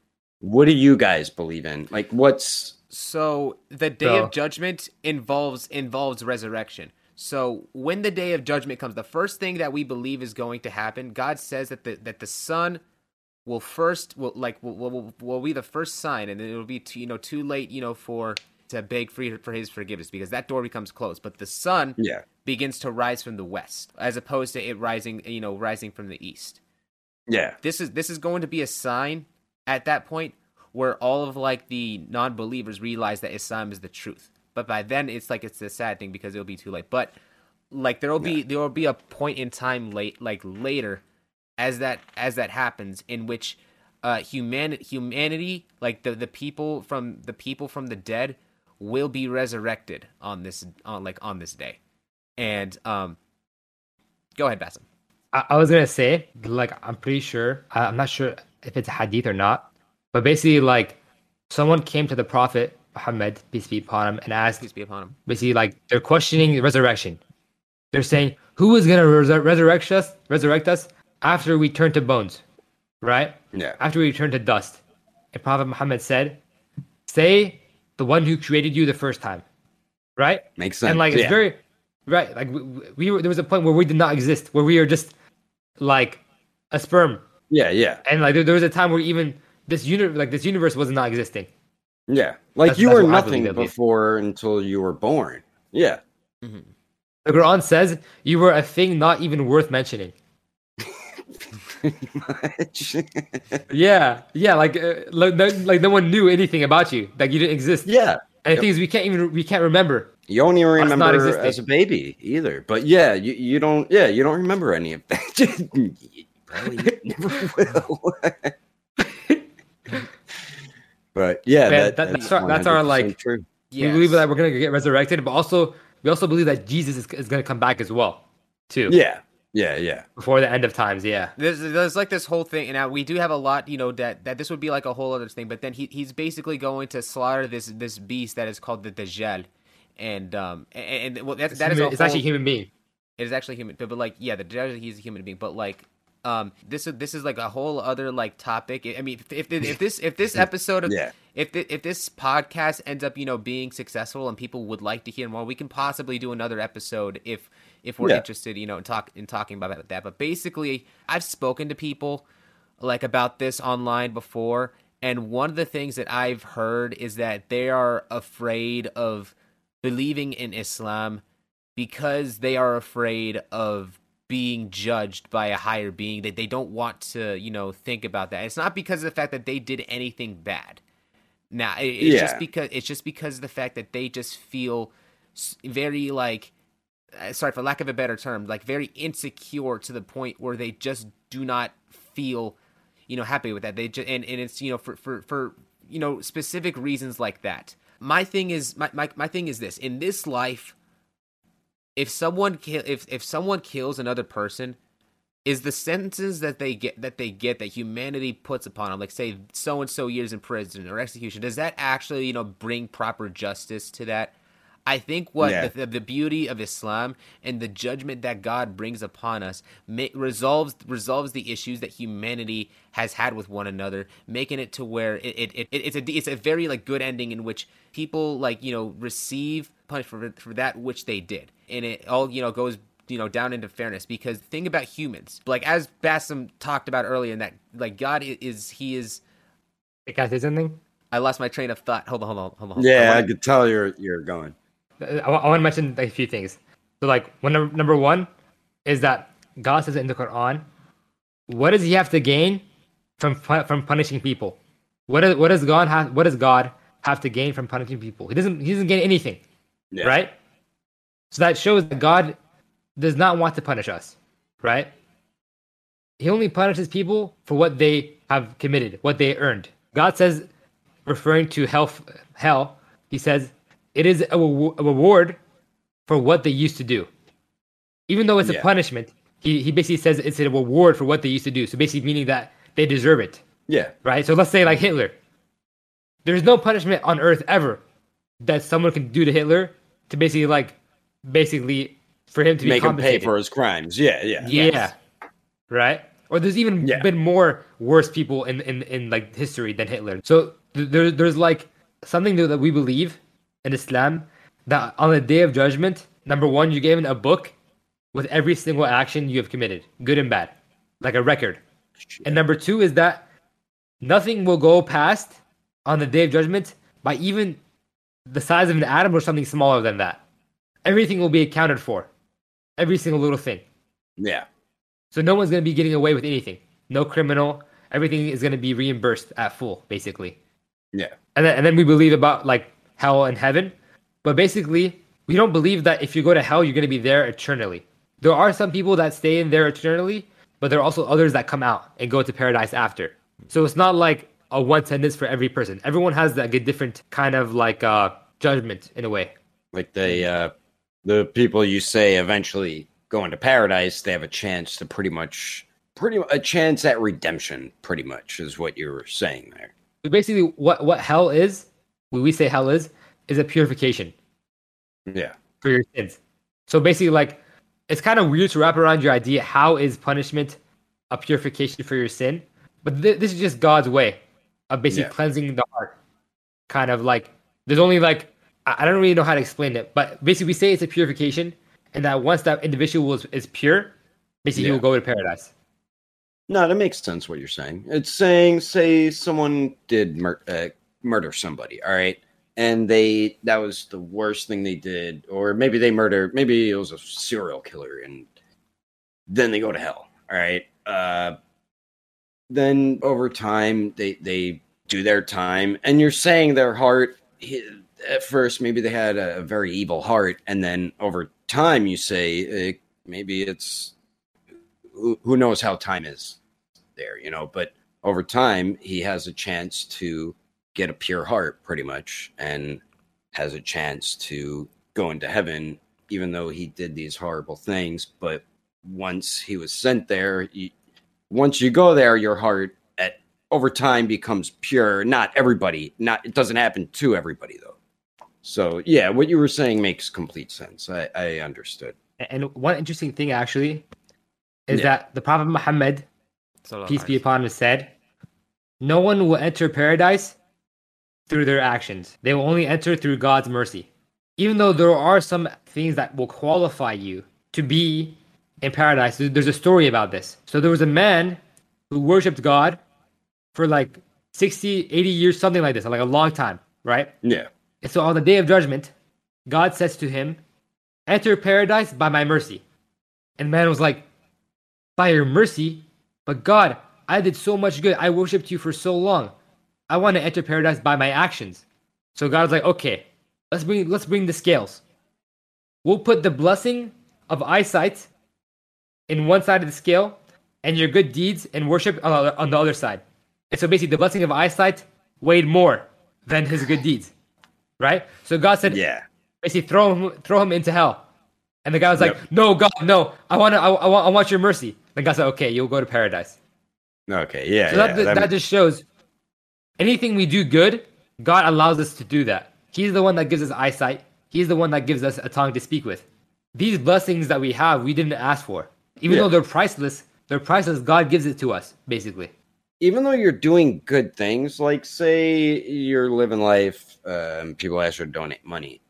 What do you guys believe in? Like, what's So the day So- of judgment involves involves resurrection. So when the day of judgment comes, the first thing that we believe is going to happen, God says that the that the sun will first will like will will, will be the first sign, and then it'll be too, you know too late you know for to beg for for His forgiveness because that door becomes closed. But the sun yeah, begins to rise from the west, as opposed to it rising you know rising from the east yeah, this is this is going to be a sign at that point where all of like the non-believers realize that Islam is the truth. But by then it's like it's a sad thing because it'll be too late. But like there'll be there will be a point in time late like later as that as that happens in which uh human humanity like the the people from the people from the dead will be resurrected on this on like on this day. And um go ahead Basem. I, I was gonna say, like, I'm pretty sure. I, I'm not sure if it's a hadith or not, but basically, like, someone came to the Prophet Muhammad, peace be upon him, and asked, Peace be upon him. basically, like, they're questioning resurrection. They're saying, who is gonna resur- resurrect us? Resurrect us after we turn to bones, right? yeah, After we turn to dust. And Prophet Muhammad said, "Say the one who created you the first time." Right? makes sense. and like it's yeah. very right like we, we were there was a point where we did not exist where we were just like a sperm yeah, yeah. and like there, there was a time where even this universe like this universe was not existing Yeah, like That's- you that's were nothing believe at least. before until you were born. Yeah, Mm-hmm. the quran says you were a thing not even worth mentioning pretty much. yeah yeah like uh, like, no, like no one knew anything about you like you didn't exist yeah, and the thing is we can't even we can't remember you don't even not remember as a baby either. But yeah, you, you don't. Yeah, you don't remember any of that. You Probably never will. but yeah, Man, that, that- that's our- that's our, like- true. Yes. we believe that we're gonna get resurrected but also we also believe that jesus is, is gonna come back as well too Yeah, yeah, yeah. before the end of times yeah There's, there's like this whole thing, and now we do have a lot, you know, that that this would be like a whole other thing. But then he he's basically going to slaughter this this beast that is called the Dajjal, and um and, and well that's it's, that is a human- it's whole, actually human being it is actually human, but, but like yeah, the Dajjal he's a human being, but like um this is this is like a whole other like topic. I mean, if if, if this if this episode of Yeah. if the, if this podcast ends up you know being successful and people would like to hear more, we can possibly do another episode if if we're Yeah. interested, you know, in talk in talking about that. But basically, I've spoken to people like about this online before, and one of the things that I've heard is that they are afraid of believing in Islam because they are afraid of being judged by a higher being that they don't want to you know think about that it's not because of the fact that they did anything bad now it- it's just because it's just because of the fact that they just feel very like uh, sorry for lack of a better term, like very insecure to the point where they just do not feel, you know, happy with that. They just and, and it's you know for for for you know specific reasons like that. My thing is my my, my thing is this in this life. If someone kill if if someone kills another person, is the sentences that they get that they get that humanity puts upon them, like say so and so years in prison or execution, does that actually you know bring proper justice to that? I think what Yeah. the, the beauty of Islam and the judgment that God brings upon us ma- resolves resolves the issues that humanity has had with one another, making it to where it, it, it it's a it's a very like good ending in which people like you know receive punishment for, for that which they did, and it all you know goes you know down into fairness because the thing about humans like as Basem talked about earlier in that like God is he is Can I say something? I lost my train of thought. Hold on, hold on, hold on. hold on. Yeah, I I wanna- could tell you're you're going. I, want to mention like, a few things. So, like, one number, number one is that God says in the Quran, what does He have to gain from from punishing people? What does what does God have? What does God have to gain from punishing people? He doesn't. He doesn't gain anything, Yeah. right? So that shows that God does not want to punish us, right? He only punishes people for what they have committed, what they earned. God says, referring to hell, hell, He says, it is a, a reward for what they used to do. Even though it's a punishment, he, he basically says it's a reward for what they used to do. So basically, meaning that they deserve it, Yeah. right? So let's say like Hitler. There's no punishment on earth ever that someone can do to Hitler to basically like, basically for him to be Make him pay for his crimes. Yeah, yeah. Yes. Yeah. Right? Or there's even Yeah. been more worse people in, in, in like history than Hitler. So th- there, there's like something that we believe in Islam that on the day of judgment, number one, you're given a book with every single action you have committed, good and bad, like a record. And number two is that nothing will go past on the day of judgment by even the size of an atom or something smaller than that. Everything will be accounted for. Every single little thing. Yeah. So no one's going to be getting away with anything. No criminal. Everything is going to be reimbursed at full, basically. Yeah. And then, and then we believe about like hell and heaven. But basically, we don't believe that if you go to hell, you're going to be there eternally. There are some people that stay in there eternally, but there are also others that come out and go to paradise after. So it's not like a one sentence for every person. Everyone has like a different kind of like uh, judgment in a way. Like the uh the people you say eventually go into paradise, they have a chance to pretty much pretty a chance at redemption, pretty much is what you were saying there. Basically, what what hell is, what we say hell is, is a purification. Yeah. for your sins. So basically, like, it's kind of weird to wrap around your idea. How is punishment a purification for your sin? But th- this is just God's way of basically Yeah. cleansing the heart. Kind of like, there's only like, I I don't really know how to explain it, but basically, we say it's a purification, and that once that individual is, is pure, basically, he will go to paradise. No, that makes sense what you're saying. It's saying, say, someone did mur- uh, murder somebody, all right, and they that was the worst thing they did, or maybe they murder, maybe it was a serial killer, and then they go to hell, all right. Uh, then over time, they they do their time, and you're saying their heart. he- At first, maybe they had a very evil heart, and then over time, you say uh, maybe it's who, who knows how time is there, you know, but over time he has a chance to get a pure heart pretty much and has a chance to go into heaven even though he did these horrible things. But once he was sent there you, once you go there your heart at over time becomes pure. Not everybody not it doesn't happen to everybody though. So yeah what you were saying makes complete sense. I, I understood. And one interesting thing, actually, is Yeah. that the Prophet Muhammad So peace be upon him, said, No one will enter paradise through their actions. They will only enter through God's mercy. Even though there are some things that will qualify you to be in paradise, there's a story about this. So there was a man who worshipped God for like 60, 80 years, something like this, like a long time, right? yeah And so on the day of judgment, God says to him, Enter paradise by my mercy. And the man was like, By your mercy? But God, I did so much good. I worshipped you for so long. I want to enter paradise by my actions. So God's like, okay, let's bring let's bring the scales. We'll put the blessing of eyesight in one side of the scale and your good deeds and worship on the, other- on the other side. And so basically, the blessing of eyesight weighed more than his good deeds, right? So God said, Yeah. basically throw him throw him into hell. And the guy was like, Yep. "No, God, no. I want to. I, I want. I want your mercy." The God said, "Okay, you'll go to paradise." Okay. Yeah. So yeah, that, that, that- just shows anything we do good, God allows us to do that. He's the one that gives us eyesight. He's the one that gives us a tongue to speak with. These blessings that we have, we didn't ask for. Even Yeah. though they're priceless, they're priceless. God gives it to us, basically. even though you're doing good things, like say you're living life, um, people ask you to donate money.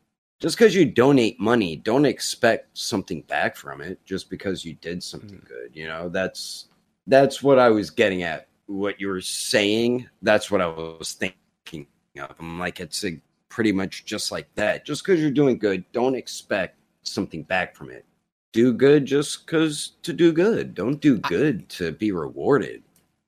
Just because you donate money, don't expect something back from it. Just because you did something good, you know that's that's what I was getting at. What you were saying, that's what I was thinking of. I'm like, it's a, pretty much just like that. Just because you're doing good, don't expect something back from it. Do good just because to do good. Don't do good to be rewarded.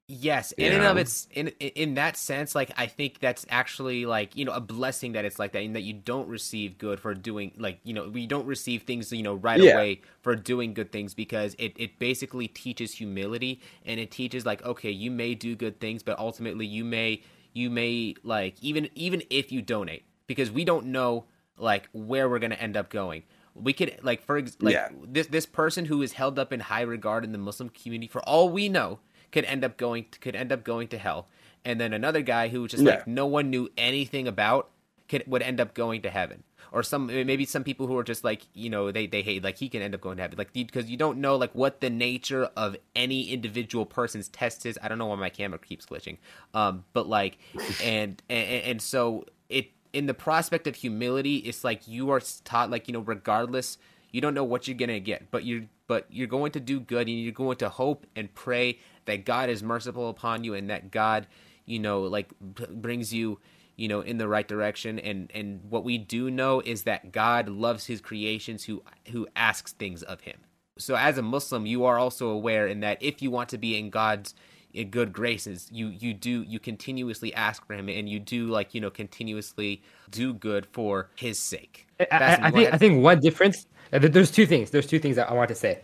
Yes, in You and of its in in that sense, like I think that's actually like you know a blessing that it's like that, and that you don't receive good for doing like you know we don't receive things you know right Yeah. away for doing good things because it it basically teaches humility and it teaches like okay you may do good things but ultimately you may you may like even even if you donate because we don't know like where we're gonna end up going. We could like for ex- like Yeah. this this person who is held up in high regard in the Muslim community for all we know could end up going could end up going to hell. And then another guy who just Yeah. like no one knew anything about could would end up going to heaven. Or some maybe some people who are just like you know they they hate like he can end up going to heaven. Like because you don't know like what the nature of any individual person's test is. I don't know why my camera keeps glitching. Um but like and and, and so it in the prospect of humility it's like you are taught like you know regardless you don't know what you're gonna get but you're but you're going to do good and you're going to hope and pray that god is merciful upon you and that god you know like b- brings you you know in the right direction and and what we do know is that god loves his creations who who asks things of him so as a muslim you are also aware in that if you want to be in god's in good graces you you do you continuously ask for him and you do like you know continuously do good for his sake I, I, I think. I think one difference. uh, There's two things. There's two things that I want to say.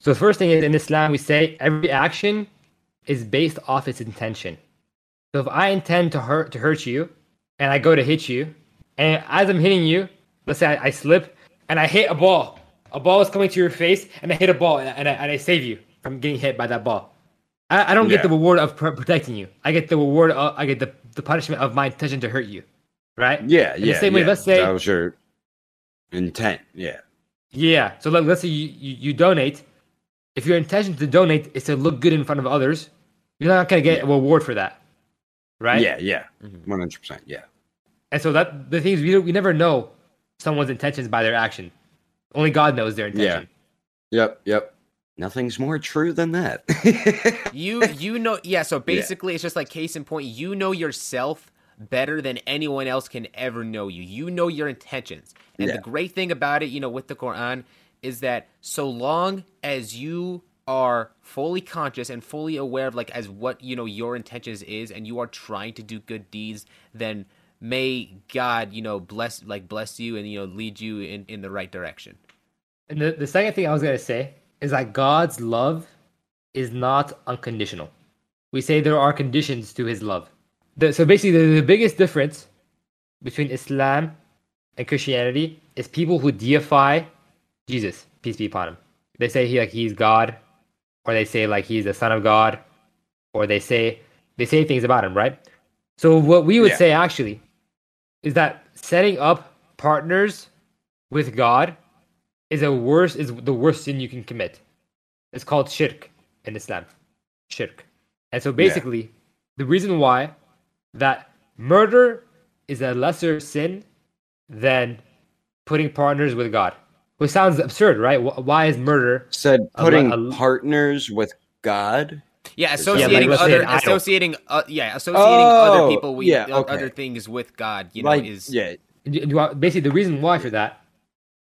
So the first thing is in Islam we say every action is based off its intention. So if I intend to hurt to hurt you, and I go to hit you, and as I'm hitting you, let's say I, I slip and I hit a ball. A ball is coming to your face, and I hit a ball, and I, and I, and I save you from getting hit by that ball. I, I don't get the reward of pr- protecting you. I get the reward. Of, I get the, the punishment of my intention to hurt you, right? Yeah, In the yeah. same way, yeah. let's say- that was your intent. Yeah, Yeah. So let, let's say you, you, you donate. If your intention to donate is to look good in front of others, you're not gonna get a reward for that, right? yeah, yeah. Mm-hmm. One hundred percent. Yeah, And so that the thing is, we we never know someone's intentions by their action. Only God knows their intention. Yeah. yep, yep. Nothing's more true than that. you you know yeah so basically it's just like case in point you know yourself better than anyone else can ever know you you know your intentions and the great thing about it you know with the quran is that so long as you are fully conscious and fully aware of like as what you know your intentions is and you are trying to do good deeds then may god you know bless like bless you and you know lead you in in the right direction And the, the second thing I was gonna say is that God's love is not unconditional. We say there are conditions to His love. The, so basically, the, the biggest difference between Islam and Christianity is people who deify Jesus, peace be upon him. They say he like he's God, or they say like he's the son of God, or they say they say things about him, right? So what we would Yeah. say actually is that setting up partners with God is a worst is the worst sin you can commit. It's called shirk in Islam. Shirk. And so basically, the reason why that murder is a lesser sin than putting partners with God. Which sounds absurd, right? Why is murder? Said putting lo- a- partners with God. yeah associating let's say other associating uh, yeah associating other Oh, people with yeah, okay. other things with god you know Like, is yeah, you- you are- Basically, the reason why for that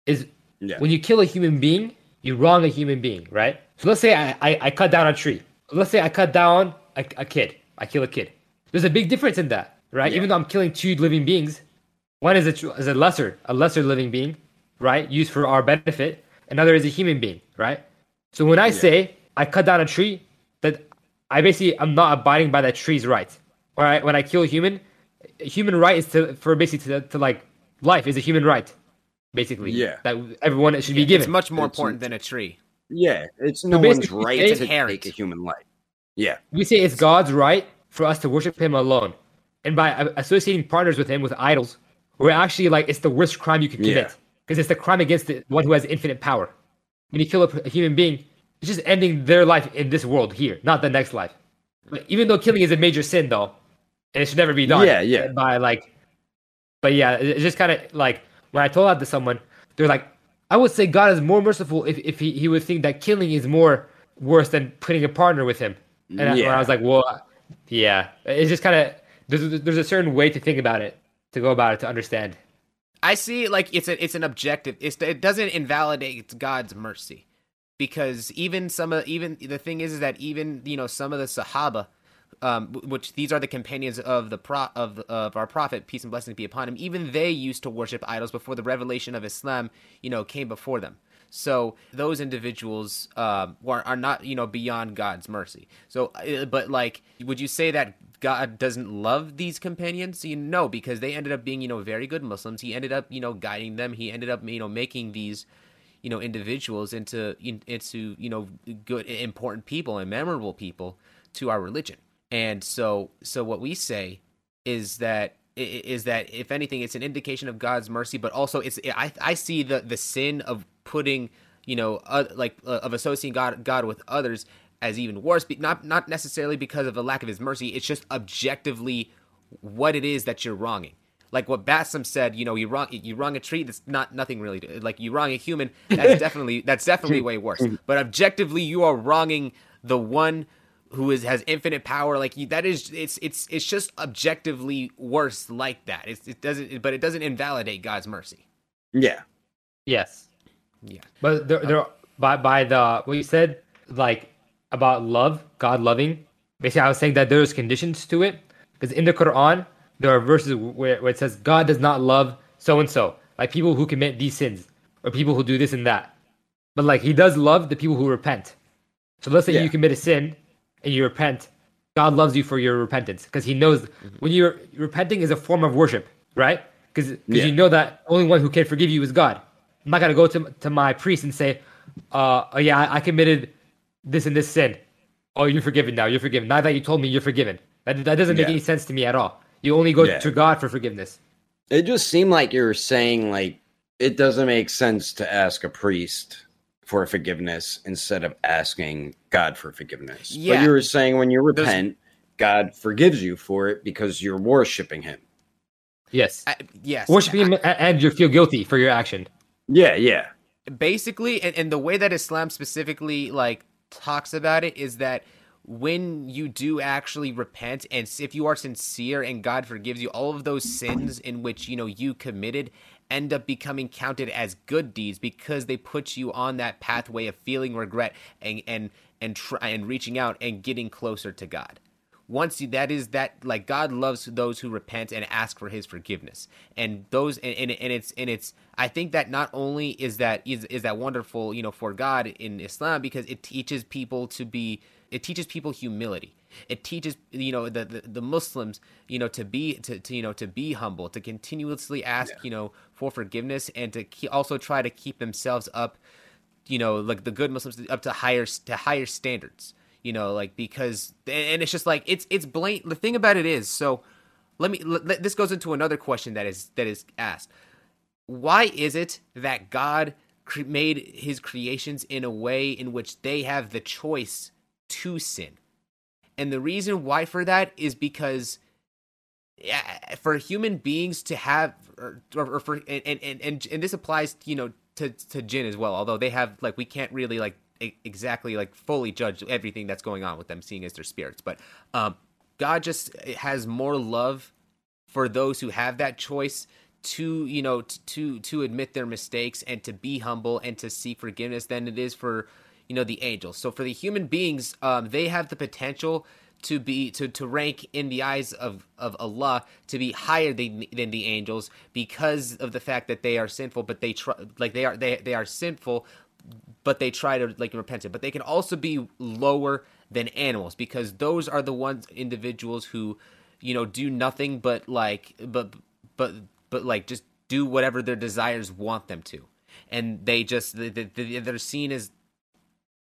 is yeah, when you kill a human being, you wrong a human being, right? So let's say I, I, I cut down a tree. Let's say I cut down a, a kid. I kill a kid. There's a big difference in that, right? Yeah. Even though I'm killing two living beings, one is a, is a lesser, a lesser living being, right? Used for our benefit. another is a human being, right? So when I say I cut down a tree, that I basically I'm not abiding by that tree's right. Or I, when I kill a human, a human right is to for basically to, to like life is a human right, basically. Yeah. that everyone should be given. It's much more It's- important than a tree. Yeah, it's no one's right it's to inherent. take a human life. Yeah, we say it's God's right for us to worship Him alone, and by associating partners with Him with idols, we're actually like it's the worst crime you can Yeah. Because it's the crime against the one who has infinite power. When you kill a, a human being, it's just ending their life in this world here, not the next life. But even though killing is a major sin, though, and it should never be done. Yeah, yeah. By like, but yeah, it's just kind of like when I told that to someone, they're like, I would say God is more merciful if, if he, he would think that killing is more worse than putting a partner with him. And I, I was like, well, yeah, it's just kind of there's there's a certain way to think about it, to go about it, to understand. I see like it's a, it's an objective. It's, it doesn't invalidate God's mercy because even some of even the thing is, is that even you know some of the Sahaba, um, which these are the companions of the pro of of our prophet, peace and blessings be upon him. Even they used to worship idols before the revelation of Islam, you know, came before them. So those individuals um, are, are not, you know, beyond God's mercy. So, uh, but like, would you say that God doesn't love these companions? You know, because they ended up being, you know, very good Muslims. He ended up, you know, guiding them. He ended up, you know, making these, you know, individuals into into, you know, good, important people and memorable people to our religion. And so, so what we say is that is that if anything, it's an indication of God's mercy, but also it's I I see the the sin of putting you know uh, like uh, of associating God God with others as even worse, be- not not necessarily because of a lack of His mercy. It's just objectively what it is that you're wronging. Like what Basem said, you know, you wrong you wrong a tree. That's not nothing really. To, like you wrong a human. That's definitely that's definitely way worse. But objectively, you are wronging the one who is has infinite power like you, that is it's it's it's just objectively worse like that it's, it doesn't but it doesn't invalidate god's mercy yeah, Yes. Yeah But there, there, by by the what you said, like about love, God loving. Basically, I was saying that there's conditions to it because in the Quran there are verses where, where it says God does not love so and so, like people who commit these sins or people who do this and that. But like He does love the people who repent. So let's say Yeah. you commit a sin and you repent, God loves you for your repentance because He knows mm-hmm. when you're repenting is a form of worship, right? Because Yeah. you know that only one who can forgive you is God. I'm not gonna go to to my priest and say, uh, "Oh yeah, I, I committed this and this sin. Oh, you're forgiven now. You're forgiven. Now that you told me you're forgiven, that that doesn't make Yeah. any sense to me at all. You only go Yeah. to God for forgiveness. it just seemed like you were saying like it doesn't make sense to ask a priest for forgiveness instead of asking God for forgiveness. Yeah. But you were saying when you There's- repent, God forgives you for it because you're worshiping Him. Yes, I, yes worshiping him and you feel guilty for your action. Yeah, yeah, basically and, and the way that islam specifically like talks about it is that when you do actually repent and if you are sincere and god forgives you all of those sins in which you know you committed end up becoming counted as good deeds because they put you on that pathway of feeling regret and and and try and reaching out and getting closer to god once you, that is that like god loves those who repent and ask for his forgiveness. And those and, and, and it's and it's i think that not only is that is, is that wonderful you know for god in islam because it teaches people to be it teaches people humility. It teaches you know the, the, the muslims you know to be to, to you know to be humble to continuously ask you know for forgiveness and to ke- also try to keep themselves up you know like the good muslims up to higher to higher standards you know like because and it's just like it's it's blatant the thing about it is so let me let, this goes into another question that is that is asked. Why is it that god cre- made his creations in a way in which they have the choice to sin? And the reason why for that is because yeah, for human beings to have or, or for and, and and and this applies you know to to jinn as well although they have like we can't really like exactly like fully judge everything that's going on with them seeing as their spirits. But um god just has more love for those who have that choice to you know to to admit their mistakes and to be humble and to seek forgiveness than it is for you know the angels. So for the human beings um they have the potential to be to, to rank in the eyes of, of Allah to be higher than, than the angels because of the fact that they are sinful but they try like they are they, they are sinful but they try to like repent it. But they can also be lower than animals because those are the ones individuals who, you know, do nothing but like but but but like just do whatever their desires want them to, and they just they, they, they're seen as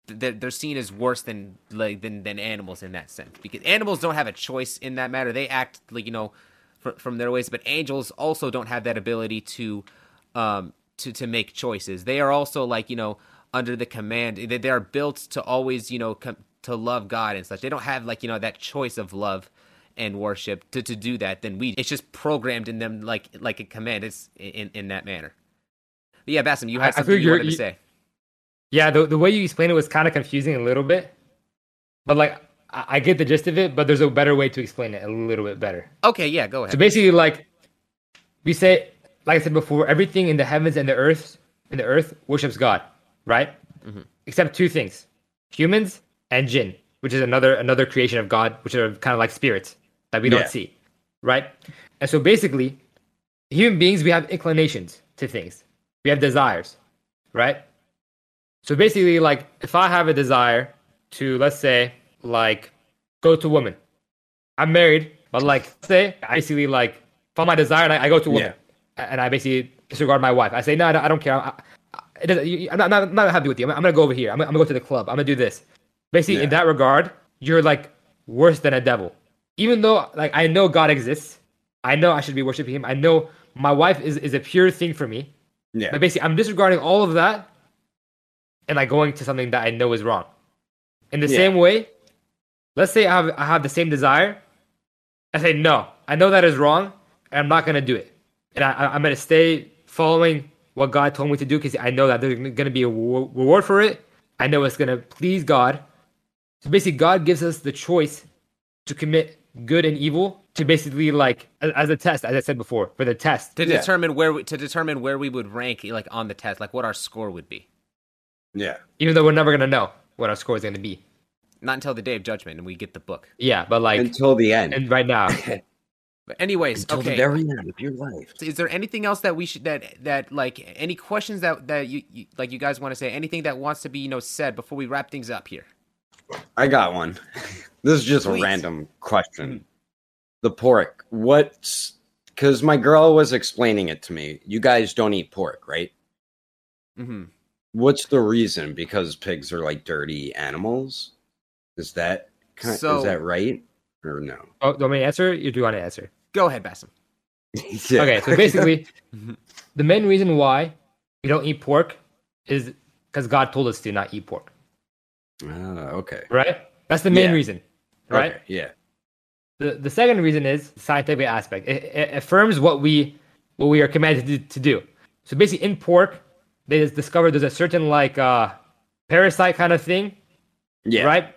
they're, they're seen as worse than like than, than animals in that sense. Because animals don't have a choice in that matter. They act like you know fr- from their ways. But angels also don't have that ability to um to to make choices. They are also like you know under the command. They, they are built to always you know com- to love god and such. They don't have like you know that choice of love and worship to, to do that. Then we it's just programmed in them like like a command. It's in in that manner. But yeah Basem, you had something you wanted to you- say. Yeah, the, the way you explained it was kind of confusing a little bit. But like I, I get the gist of it, but there's a better way to explain it a little bit better. okay yeah go ahead. So basically like we say like I said before, everything in the heavens and the earth in the earth worships God, right? Mm-hmm. Except two things. Humans and jinn, which is another another creation of God, which are kind of like spirits that we Yeah. don't see. Right? And so basically, human beings we have inclinations to things. We have desires, right? So basically, like if I have a desire to let's say like go to woman. I'm married, but like say I basically like follow my desire and I, I go to woman, and I basically disregard my wife. I say no, I don't, care. I, it doesn't, you- I'm, not, not, happy with you. I'm, I'm gonna go over here. I'm, gonna- I'm gonna go to the club. I'm gonna do this. Basically, in that regard, you're like worse than a devil. Even though like I know God exists, I know I should be worshiping Him. I know my wife is is a pure thing for me. Yeah. But basically, I'm disregarding all of that and like going to something that I know is wrong. In the Yeah. same way, let's say I have I have the same desire. I say no, I know that is wrong, and I'm not gonna do it. And I, I- I'm gonna stay following what God told me to do because I know that there's gonna be a reward for it. I know it's gonna please God. So basically, God gives us the choice to commit good and evil to basically like as, as a test, as I said before, for the test. to Yeah. determine where we, to determine where we would rank like on the test like what our score would be Yeah. even though we're never gonna know what our score is gonna be. not until the day of judgment and we get the book Yeah, but like, Until the end. and right now, but anyways Until okay the very end of your life. is there anything else that we should that that like any questions that that you, you like you guys want to say anything that wants to be you know said before we wrap things up here I got one. This is just Please. a random question. The pork. What's because my girl was explaining it to me. You guys don't eat pork, right? mm-hmm. What's the reason? Because pigs are like dirty animals. Is that kind So- is that right or no? oh, do you want me to answer? You do you want to answer? go ahead Basem. Yeah. Okay, so basically, the main reason why we don't eat pork is because God told us to not eat pork, Ah, okay. right? That's the main Yeah. reason, right? Okay, Yeah. The the second reason is the scientific aspect. It, it affirms what we what we are commanded to, to do. So basically, in pork, they discovered there's a certain like uh, parasite kind of thing Yeah. right?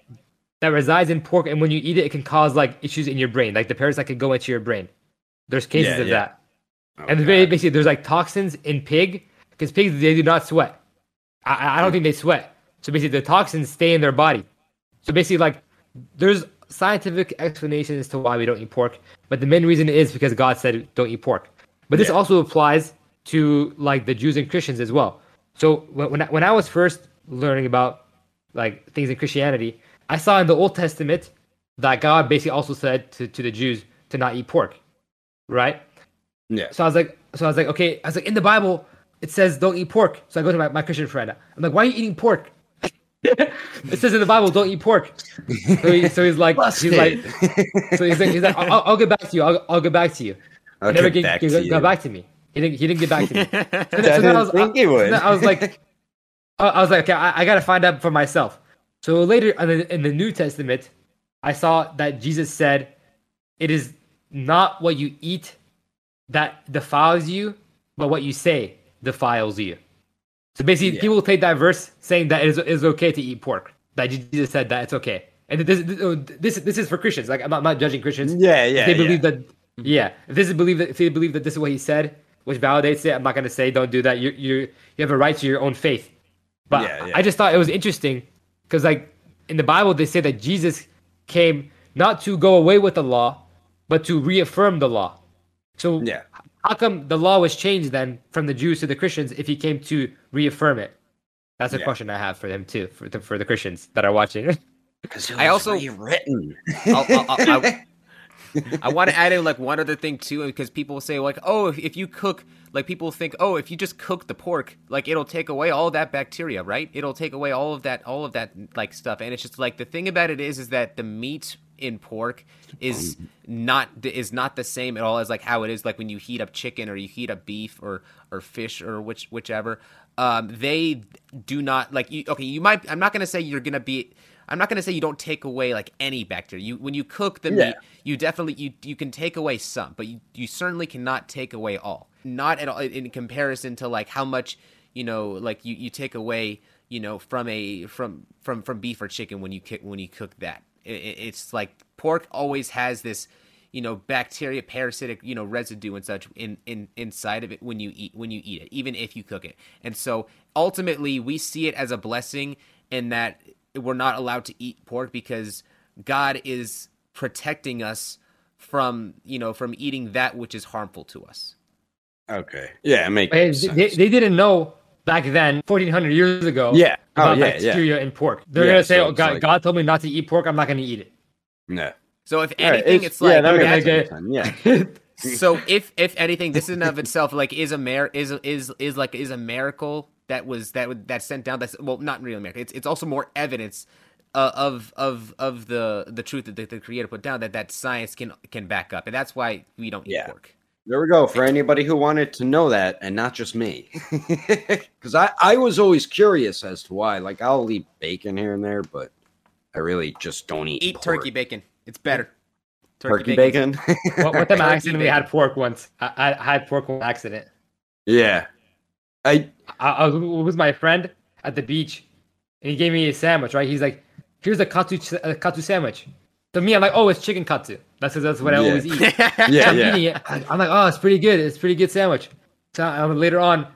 That resides in pork, and when you eat it, it can cause like issues in your brain. Like the parasite could go into your brain. There's cases Yeah, of yeah. that, Oh, and God. basically there's like toxins in pig because pigs they do not sweat. I- I, don't think they sweat, so basically the toxins stay in their body. So basically, like there's scientific explanations as to why we don't eat pork, but the main reason is because God said don't eat pork. But this Yeah. also applies to like the Jews and Christians as well. So when when I, when I was first learning about like things in Christianity, I saw in the Old Testament that God basically also said to, to the Jews to not eat pork, right? Yeah. So I was like, so I was like, okay, I was like, in the Bible it says don't eat pork. So I go to my, my Christian friend. I'm like, why are you eating pork? it says in the Bible don't eat pork. So, he, so he's like, he's like, so he's like, he's like I'll, I'll get back to you. I'll, I'll get back to you. I'll He never get back get- to got you. back to me. He didn't. He didn't get back to me. So then- I so I was, I, then I was like, I I was like, okay, I, I got to find out for myself. So later in the, in the New Testament, I saw that Jesus said, "It is not what you eat that defiles you, but what you say defiles you." So basically, Yeah. people take that verse saying that it is, it is okay to eat pork. That Jesus said that it's okay, and this oh, this this is for Christians. Like I'm not, I'm not judging Christians. Yeah, If yeah. they yeah. believe that mm-hmm. yeah if this is believe that if they believe that this is what he said which validates it i'm not going to say don't do that you you you have a right to your own faith but Yeah, yeah. i just thought it was interesting because like in the bible they say that jesus came not to go away with the law but to reaffirm the law so Yeah. how come the law was changed then from the jews to the christians if he came to reaffirm it That's a Yeah. question I have for them too, for the, for the Christians that are watching. Because I also- written. I want to add in like one other thing too, because people say like, oh, if, if you cook, like people think, oh, if you just cook the pork, like it'll take away all that bacteria, right? It'll take away all of that, all of that like stuff. And it's just like the thing about it is, is that the meat in pork is not is not the same at all as like how it is like when you heat up chicken or you heat up beef or or fish or which whichever. Um, they do not like you. Okay, you might. I'm not gonna say you're gonna be. I'm not gonna say you don't take away like any bacteria. You when you cook the Yeah. meat, you definitely you you can take away some, but you you certainly cannot take away all. Not at all in comparison to like how much you know like you you take away you know from a from from from beef or chicken when you cook when you cook that. It- it's like pork always has this you know bacteria parasitic you know residue and such in, in inside of it when you eat when you eat it even if you cook it and so ultimately we see it as a blessing in that we're not allowed to eat pork because god is protecting us from you know from eating that which is harmful to us Okay. Yeah, it makes Hey, sense. they, they didn't know back then, 1400 years ago, Yeah. Oh, about yeah, yeah. bacteria in pork. They're Yeah, gonna say, so "Oh, God, like- God told me not to eat pork. I'm not gonna eat it." No. so if All right, anything it's, like yeah, that makes sense. Yeah. so if if anything this in of itself like is a mer- is is is like is a miracle that was that would that sent down that's well not really a miracle it's it's also more evidence uh, of of of the the truth that the, the creator put down that that science can can back up and that's why we don't eat Yeah. pork There we go. For anybody who wanted to know that, and not just me, because I I was always curious as to why. Like I'll eat bacon here and there, but I really just don't eat. eat pork. turkey bacon it's better Turkey bacon's- bacon. What, what time I Turkey accidentally bacon. had pork once. I, I had pork on accident. yeah. I I, I was with my friend at the beach, and he gave me a sandwich. Right? He's like, "Here's a katsu a katsu sandwich." To me, I'm like, "Oh, it's chicken katsu." That's that's what I Yeah. always eat. yeah I'm yeah. eating it. I- I'm like, "Oh, it's pretty good. It's a pretty good sandwich." So um, later on,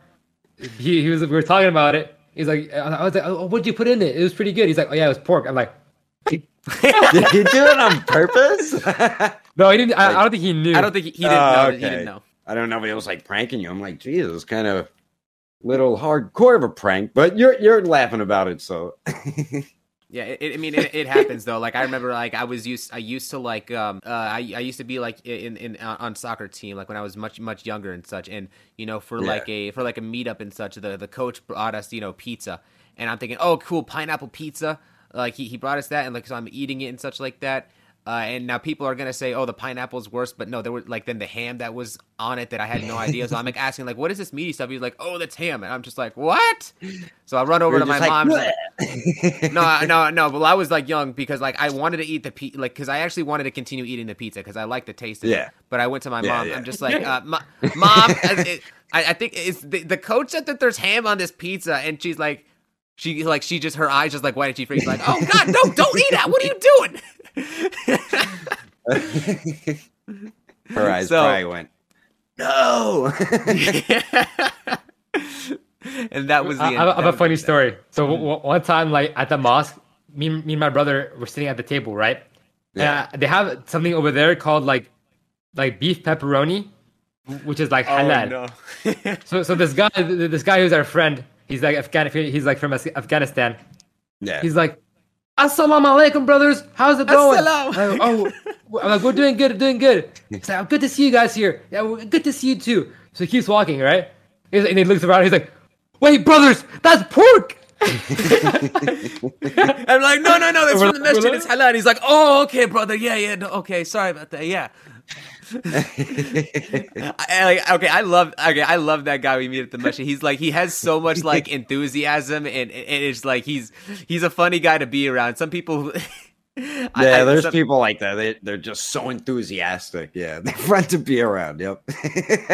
he, he was we were talking about it. He's like, I was like, oh, what'd you put in it?" It was pretty good. He's like, "Oh yeah, it was pork." I'm like, Did you do it on purpose? "No, he didn't. I, I don't think he knew." i don't think he, he didn't Oh, know he okay. didn't know I don't know, but it was like pranking you. I'm like, Jesus, kind of little hardcore of a prank, but you're you're laughing about it, so Yeah, it, I mean, it, it happens though. Like I remember, like I was used, I used to like, um, uh, I, I used to be like in in on on soccer team, like when I was much much younger and such. And you know, for Yeah. like a for like a meetup and such, the the coach brought us, you know, pizza, and I'm thinking, oh, cool, pineapple pizza. Like he he brought us that, and like so I'm eating it and such like that. Uh, and now people are gonna say, "Oh, the pineapple's worse," but no, there were like then the ham that was on it that I had no idea. So I'm like asking, like, "What is this meaty stuff?" He's like, "Oh, that's ham," and I'm just like, "What?" So I run over You're to my like, mom. like, no, no, no. Well, I was like young because like I wanted to eat the pizza, like because I actually wanted to continue eating the pizza because I like the taste of Yeah. it. But I went to my Yeah, mom. yeah. I'm just like, uh, mom, uh, I, I think it's the, the coach said that there's ham on this pizza, and she's like, she like she just her eyes just like why did she freeze? Like, oh God, no, don't eat that. What are you doing? her eyes So- probably went, No. and that was the. I, I have- I have a funny the- story. So w- w- one time, like at the mosque, me, me and my brother were sitting at the table, right? Yeah. Uh, they have something over there called like, like beef pepperoni, which is like Oh halal. no. So, so this guy, this guy who's our friend, he's like Afghan, he's like from Afghanistan. yeah. He's like, "Assalamu alaikum, brothers. How's it going?" Assalam. Like, oh, I'm like, "We're doing good, doing good." He's like, "Oh, "Good to see you guys here. Yeah, we're- good to see you too." So he keeps walking, right? And he looks around. He's like, "Wait, brothers, that's pork." I'm like, no, no, no, that's from the We're- masjid. It's halal. And he's like, oh, okay, brother. Yeah, yeah. No, okay, sorry about that. Yeah. I, like, okay, I love. Okay, I love that guy we meet at the masjid. He's like, he has so much like enthusiasm, and, and it's like he's he's a funny guy to be around. Some people. yeah, I- there's some- people like that. They, they're just so enthusiastic. Yeah, they're fun to be around. Yep.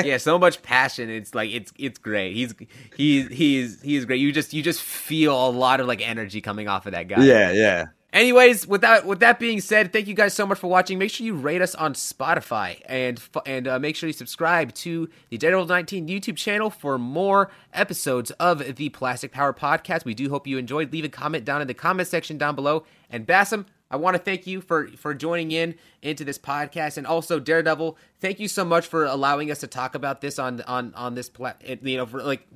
yeah, so much passion. It's like it's it's great. He's he's he's he's great. You just you just feel a lot of like energy coming off of that guy. yeah, yeah. Anyways, with that with that being said, thank you guys so much for watching. Make sure you rate us on Spotify and and uh, make sure you subscribe to the Daredevil 19 YouTube channel for more episodes of the Plastic Power Podcast. We do hope you enjoyed. Leave a comment down in the comment section down below. And Basem, I want to thank you for for joining in into this podcast, and also Daredevil. Thank you so much for allowing us to talk about this on on on this plat. You know, for like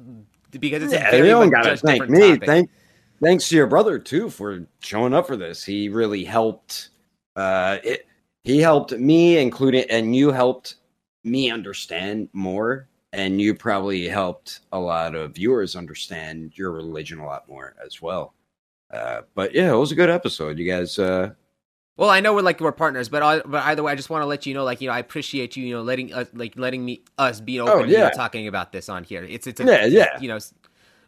because it's a Yeah, very you don't gotta thank me. topic. Thank, thanks to your brother too for showing up for this. He really helped. Uh, it, he helped me, including, and you helped me understand more. And you probably helped a lot of viewers understand your religion a lot more as well. Uh, but yeah, it was a good episode. You guys, uh, Well, I know we're like we're partners, but I, but either way, I just want to let you know, like you know, I appreciate you, you know, letting us like letting me us be open, Oh, you know, yeah. talking about this on here. It's it's a, Yeah, yeah. you know,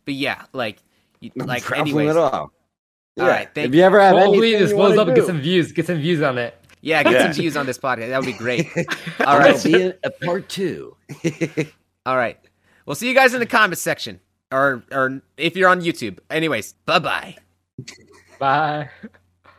but yeah, like you, no like problem anyways, at all. Yeah. right, thank if you ever have Hopefully anything this you blows wanna up and get some views. Get some views on it. yeah, get Yeah. some views on this podcast. That would be great. All All right, right. see a, a part two. All right, we'll see you guys in the comments section, or or if you're on YouTube. Anyways, bye bye. Bye.